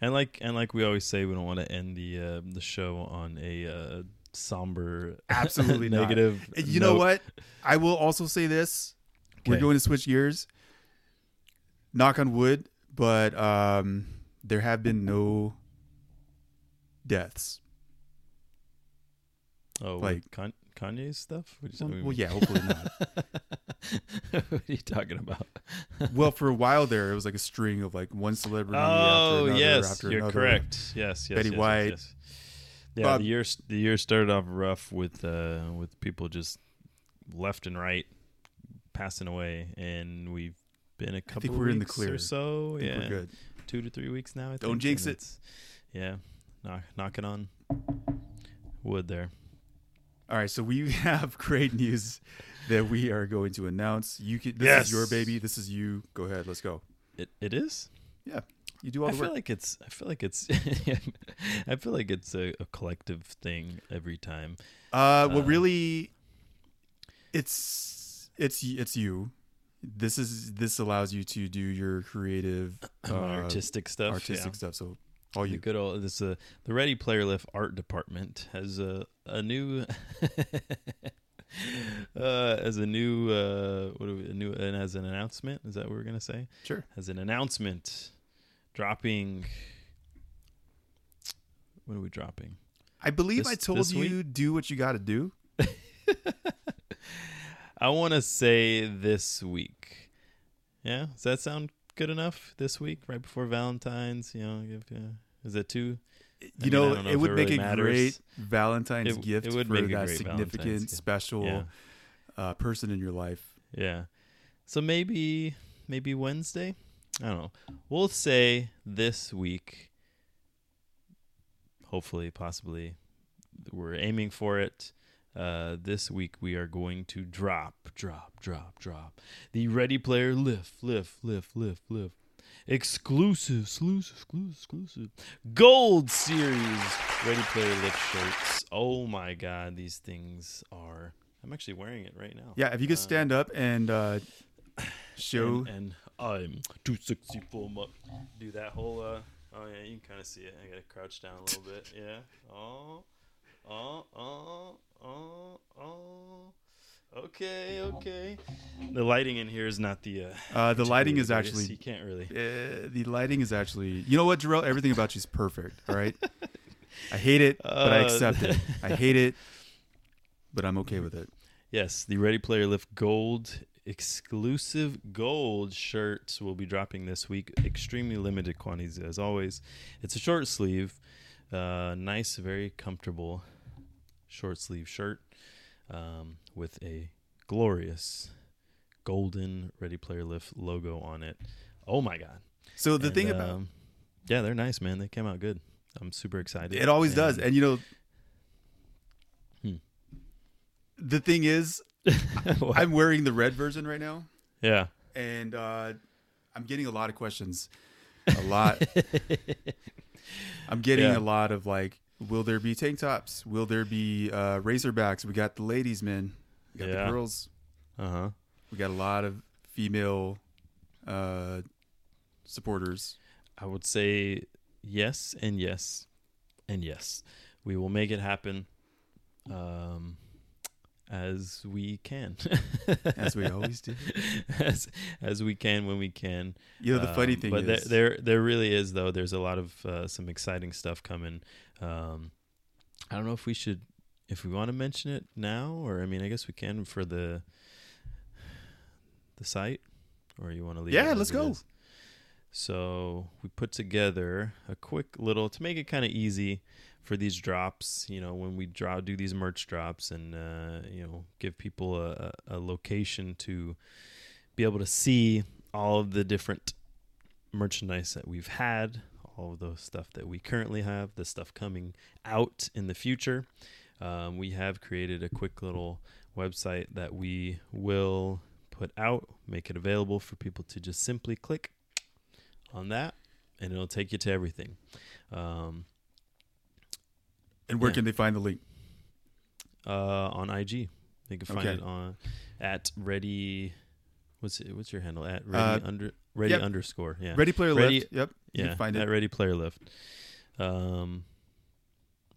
Speaker 1: and like and like we always say, we don't want to end the uh, the show on a uh, somber,
Speaker 2: Absolutely
Speaker 1: negative.
Speaker 2: And You know what? I will also say this. We're going to switch gears. Knock on wood, but um, there have been no deaths.
Speaker 1: Oh,
Speaker 2: like-
Speaker 1: Con- Kanye's stuff. What,
Speaker 2: Well,
Speaker 1: you-
Speaker 2: well, yeah, hopefully not.
Speaker 1: what are you talking about?
Speaker 2: well, for a while there, it was like a string of like one celebrity after
Speaker 1: Oh
Speaker 2: another
Speaker 1: yes,
Speaker 2: after
Speaker 1: you're
Speaker 2: another.
Speaker 1: correct. Yes, yes.
Speaker 2: Betty
Speaker 1: yes, yes,
Speaker 2: White.
Speaker 1: yes. Yeah,
Speaker 2: Bob-
Speaker 1: the year the year started off rough with uh with people just left and right passing away, and we've been a couple.
Speaker 2: think we're in the
Speaker 1: weeks
Speaker 2: clear.
Speaker 1: or so.
Speaker 2: I
Speaker 1: yeah,
Speaker 2: we're good.
Speaker 1: two to three weeks now. I
Speaker 2: Don't
Speaker 1: think,
Speaker 2: jinx it.
Speaker 1: Yeah, knock, knocking on wood there.
Speaker 2: All right, so we have great news that we are going to announce. You can. This
Speaker 1: Yes.
Speaker 2: is your baby. This is you. Go ahead. Let's go.
Speaker 1: It it is. Yeah.
Speaker 2: You do all
Speaker 1: I
Speaker 2: the
Speaker 1: feel
Speaker 2: work.
Speaker 1: like it's. I feel like it's. I feel like it's a, a collective thing every time.
Speaker 2: Uh, well,
Speaker 1: Uh,
Speaker 2: really, it's it's it's you. This is this allows you to do your creative, uh,
Speaker 1: artistic stuff.
Speaker 2: artistic
Speaker 1: yeah.
Speaker 2: stuff. So all
Speaker 1: The
Speaker 2: you.
Speaker 1: good old this uh, the Ready Player Lift art department has a a new uh as a new uh what we, a new and as an announcement is that what we're gonna say
Speaker 2: Sure.
Speaker 1: as an announcement dropping what are we dropping
Speaker 2: I believe
Speaker 1: This-
Speaker 2: I told you do what you got to do.
Speaker 1: I want to say this week yeah does that sound good enough this week right before Valentine's you know if, uh, is it too
Speaker 2: You
Speaker 1: mean,
Speaker 2: know,
Speaker 1: know
Speaker 2: it would
Speaker 1: it
Speaker 2: make
Speaker 1: really
Speaker 2: a
Speaker 1: matters.
Speaker 2: great Valentine's
Speaker 1: It-
Speaker 2: gift
Speaker 1: it would
Speaker 2: for
Speaker 1: make
Speaker 2: that significant, special
Speaker 1: yeah
Speaker 2: uh, person in your life.
Speaker 1: Yeah. So maybe maybe Wednesday? I don't know. We'll say this week. Hopefully, possibly we're aiming for it. Uh, this week we are going to drop, drop, drop, drop the Ready Player lift, lift, lift, lift, lift. Exclusive, exclusive, exclusive, exclusive. Gold series Ready Player lift shirts. Oh my god, these things are. I'm actually wearing it right now.
Speaker 2: Yeah, if you could
Speaker 1: Uh,
Speaker 2: stand up and uh, show.
Speaker 1: and, and I'm too sexy for my do that whole uh oh yeah you can kind of see it I gotta crouch down a little bit yeah oh oh oh oh oh okay okay the lighting in here is not the uh,
Speaker 2: uh, the lighting is actually
Speaker 1: you can't really
Speaker 2: Uh, the lighting is actually. You know what, Jarrell? Everything about you is perfect. All right. I hate it, but I
Speaker 1: Uh,
Speaker 2: accept it. I hate it, but I'm okay with it.
Speaker 1: yes the Ready Player Lift Gold exclusive gold shirts will be dropping this week. Extremely limited quantities, as always. It's a short sleeve, uh, nice, very comfortable short sleeve shirt um, with a glorious golden Ready Player Lift logo on it. Oh my god!
Speaker 2: So the
Speaker 1: And,
Speaker 2: thing about
Speaker 1: um, yeah, they're nice, man. They came out good. I'm super excited.
Speaker 2: it always does,
Speaker 1: And-
Speaker 2: and you know,
Speaker 1: Hmm.
Speaker 2: the thing is, I'm wearing the red version right now,
Speaker 1: yeah.
Speaker 2: and uh, I'm getting a lot of questions. A lot. I'm getting
Speaker 1: Yeah.
Speaker 2: a lot of like, will there be tank tops? Will there be uh, razorbacks? We got the ladies, man. We got
Speaker 1: Yeah.
Speaker 2: the girls.
Speaker 1: Uh huh.
Speaker 2: We got a lot of female uh, supporters.
Speaker 1: I would say yes and yes and yes. We will make it happen um, as we can.
Speaker 2: As we always do.
Speaker 1: as as we can when we can.
Speaker 2: You know, the funny
Speaker 1: Um,
Speaker 2: thing
Speaker 1: but
Speaker 2: is,
Speaker 1: there, there there really is though. There's a lot of uh, some exciting stuff coming. Um, I don't know if we should, if we want to mention it now, or I mean, I guess we can for the the site, or you want to leave?
Speaker 2: Yeah, let's go.
Speaker 1: is? So we put together a quick little to make it kind of easy for these drops. You know, when we draw do these merch drops, and uh, you know, give people a, a location to be able to see all of the different merchandise that we've had, all of the stuff that we currently have, the stuff coming out in the future. Um, we have created a quick little website that we will put out, make it available for people to just simply click on that, and it'll take you to everything. Um,
Speaker 2: and where
Speaker 1: yeah.
Speaker 2: can they find the link?
Speaker 1: uh, on IG, they can find
Speaker 2: Okay.
Speaker 1: it on at ready. What's it, what's your handle at ready
Speaker 2: Uh,
Speaker 1: under ready
Speaker 2: yep.
Speaker 1: underscore yeah
Speaker 2: Ready Player
Speaker 1: Ready-
Speaker 2: Lift. Yep. You
Speaker 1: yeah
Speaker 2: can find
Speaker 1: at
Speaker 2: it.
Speaker 1: Ready Player Lift. Um,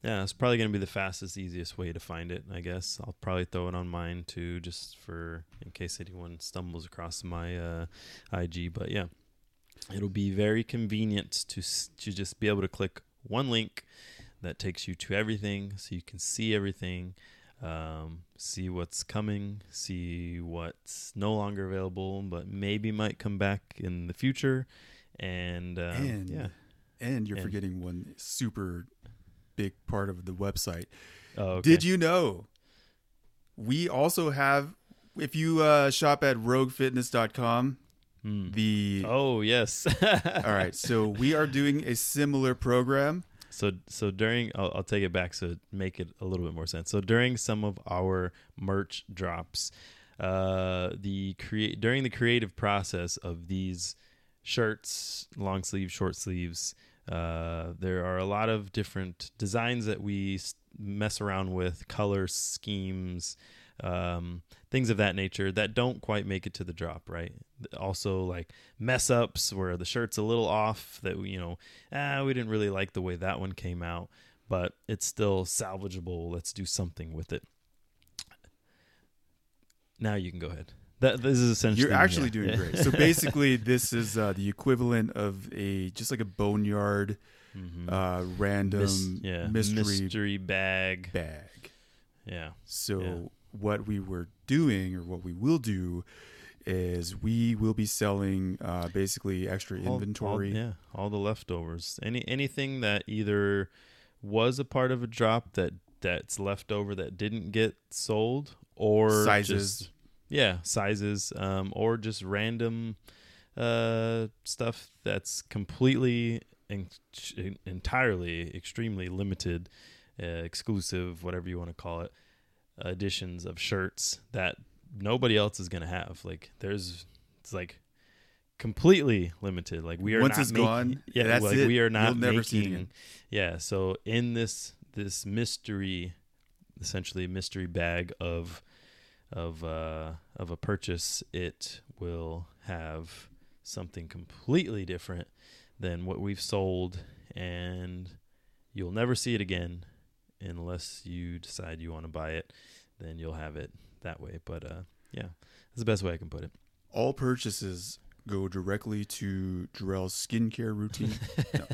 Speaker 1: yeah, it's probably gonna be the fastest, easiest way to find it. I guess I'll probably throw it on mine too, just for in case anyone stumbles across my uh, IG. But yeah, it'll be very convenient to to just be able to click one link that takes you to everything, so you can see everything. Um, see what's coming, see what's no longer available, but maybe might come back in the future, and, um,
Speaker 2: and
Speaker 1: yeah,
Speaker 2: and you're
Speaker 1: And-
Speaker 2: forgetting one super big part of the website.
Speaker 1: Oh, okay.
Speaker 2: Did you know we also have if you uh, shop at roguefitness.com
Speaker 1: Hmm.
Speaker 2: the
Speaker 1: Oh yes.
Speaker 2: all right so we are doing a similar program
Speaker 1: So so during I'll, I'll take it back so make it a little bit more sense. So during some of our merch drops, uh, the create during the creative process of these shirts, long sleeves, short sleeves, uh, there are a lot of different designs that we mess around with, color schemes, um, things of that nature that don't quite make it to the drop, right? Also, like mess ups where the shirt's a little off that you know, ah, we didn't really like the way that one came out, but it's still salvageable. Let's do something with it. Now you can go ahead. That this is essentially
Speaker 2: you're actually
Speaker 1: yeah,
Speaker 2: doing
Speaker 1: yeah.
Speaker 2: great so basically this is uh, the equivalent of a just like a boneyard
Speaker 1: Mhm.
Speaker 2: uh, random
Speaker 1: Mis- yeah,
Speaker 2: mystery,
Speaker 1: mystery bag.
Speaker 2: bag
Speaker 1: Yeah.
Speaker 2: so. What we were doing or what we will do is we will be selling uh, basically extra
Speaker 1: All- all-
Speaker 2: inventory
Speaker 1: yeah, all the leftovers. Any anything that either was a part of a drop that that's left over that didn't get sold or
Speaker 2: Sizes.
Speaker 1: just- yeah, sizes um or just random uh stuff that's completely and entirely extremely limited uh, exclusive whatever you want to call it editions of shirts that nobody else is going to have like there's it's like completely limited like we are
Speaker 2: Once
Speaker 1: not
Speaker 2: it's
Speaker 1: making-
Speaker 2: gone,
Speaker 1: yeah
Speaker 2: that's
Speaker 1: like
Speaker 2: it.
Speaker 1: we are not
Speaker 2: You'll never see it again.
Speaker 1: yeah so in this this mystery essentially mystery bag of of uh of a purchase it will have something completely different than what we've sold and you'll never see it again unless you decide you want to buy it then you'll have it that way but uh yeah that's the best way i can put it
Speaker 2: all purchases go directly to Jarrell's skincare routine. No.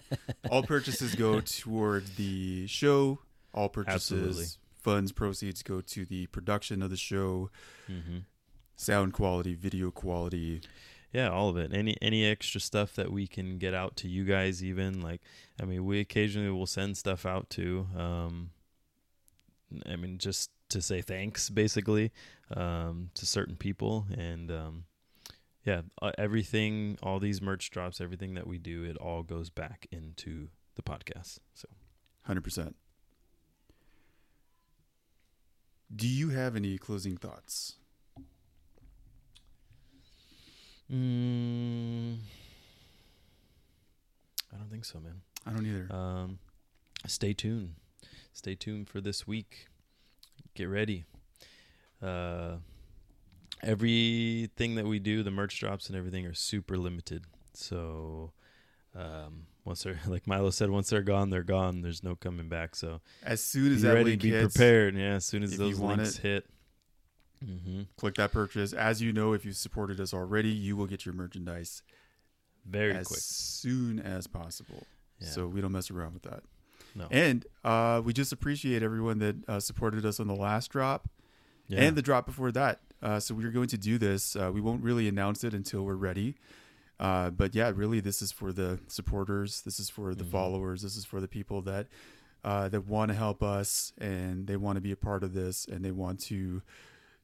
Speaker 2: All purchases go towards the show. All purchases,
Speaker 1: Absolutely.
Speaker 2: funds, proceeds go to the production of the show.
Speaker 1: mm-hmm.
Speaker 2: sound quality, video quality.
Speaker 1: Yeah, all of it. Any any extra stuff that we can get out to you guys, even like I mean, we occasionally will send stuff out to. Um, I mean, just to say thanks, basically, um, to certain people, and um, yeah, uh, everything, all these merch drops, everything that we do, it all goes back into the podcast. So,
Speaker 2: hundred percent. Do you have any closing thoughts?
Speaker 1: mm, I don't think so, man.
Speaker 2: I don't either.
Speaker 1: Um, stay tuned. Stay tuned for this week. Get ready. Uh, everything that we do, the merch drops and everything are super limited. So, um, once they're like Milo said, once they're gone, they're gone. There's no coming back. So
Speaker 2: as soon as
Speaker 1: be
Speaker 2: that
Speaker 1: ready, be
Speaker 2: hits,
Speaker 1: prepared. Yeah, as soon as those links
Speaker 2: it.
Speaker 1: hit. Mm-hmm.
Speaker 2: click that purchase. As you know, if you supported us already, you will get your merchandise
Speaker 1: Very
Speaker 2: as
Speaker 1: quick.
Speaker 2: soon as possible.
Speaker 1: Yeah.
Speaker 2: So we don't mess around with that.
Speaker 1: No.
Speaker 2: And uh, we just appreciate everyone that uh, supported us on the last drop
Speaker 1: yeah.
Speaker 2: and the drop before that. Uh, so we're going to do this. Uh, we won't really announce it until we're ready. Uh, but yeah, really, this is for the supporters. This is for the
Speaker 1: Mhm.
Speaker 2: followers. This is for the people that uh, that want to help us and they want to be a part of this and they want to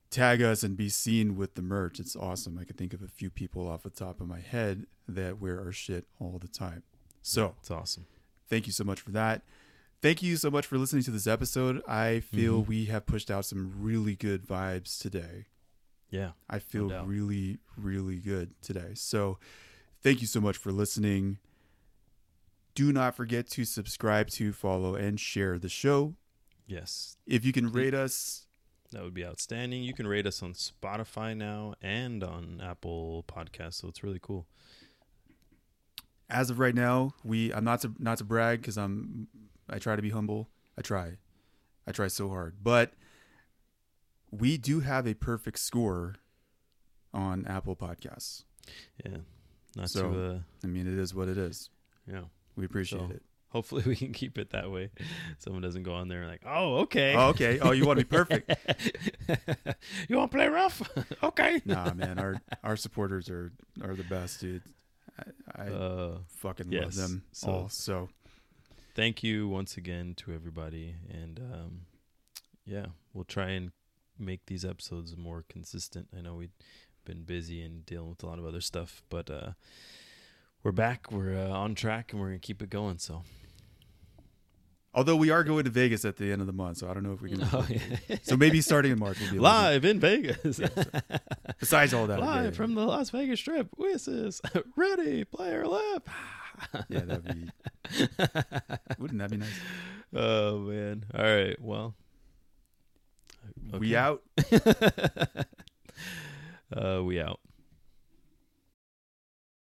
Speaker 2: tag us and be seen with the merch. It's awesome. I can think of a few people off the top of my head that wear our shit all the time. So
Speaker 1: it's awesome.
Speaker 2: thank you so much for that. Thank you so much for listening to this episode. I feel
Speaker 1: Mhm.
Speaker 2: we have pushed out some really good vibes today.
Speaker 1: Yeah.
Speaker 2: I feel
Speaker 1: doubt.
Speaker 2: really, really good today. So, thank you so much for listening. Do not forget to subscribe to, follow, and share the show.
Speaker 1: Yes.
Speaker 2: If you can rate us,
Speaker 1: That would be outstanding. You can rate us on Spotify now and on Apple Podcasts, so it's really cool.
Speaker 2: as of right now, we I'm not to not to brag because I'm I try to be humble. I try, I try so hard, but we do have a perfect score on Apple Podcasts.
Speaker 1: Yeah. Not
Speaker 2: So-
Speaker 1: to uh
Speaker 2: I mean, it is what it is.
Speaker 1: yeah.
Speaker 2: We appreciate
Speaker 1: So-
Speaker 2: it.
Speaker 1: Hopefully we can keep it that way. Someone doesn't go on there like, oh, okay.
Speaker 2: Oh, okay. Oh, you want to be perfect?
Speaker 1: you want to play rough? okay.
Speaker 2: nah, man. Our our supporters are are the best, dude. I, I
Speaker 1: Uh,
Speaker 2: fucking
Speaker 1: yes.
Speaker 2: love them
Speaker 1: So-
Speaker 2: all. So
Speaker 1: thank you once again to everybody, and um, yeah, we'll try and make these episodes more consistent. I know we've been busy and dealing with a lot of other stuff, but uh, we're back. We're uh, on track, and we're gonna keep it going. So,
Speaker 2: although we are going to Vegas at the end of the month, so I don't know if we can.
Speaker 1: Oh, yeah.
Speaker 2: So maybe starting in March we'll be a little bit-
Speaker 1: live in Vegas,
Speaker 2: Besides all that,
Speaker 1: live from the Las Vegas Strip. This is Ready Player Lift.
Speaker 2: yeah, that'd be. Wouldn't that be nice?
Speaker 1: Oh man! All right. Well,
Speaker 2: We out.
Speaker 1: uh, we out.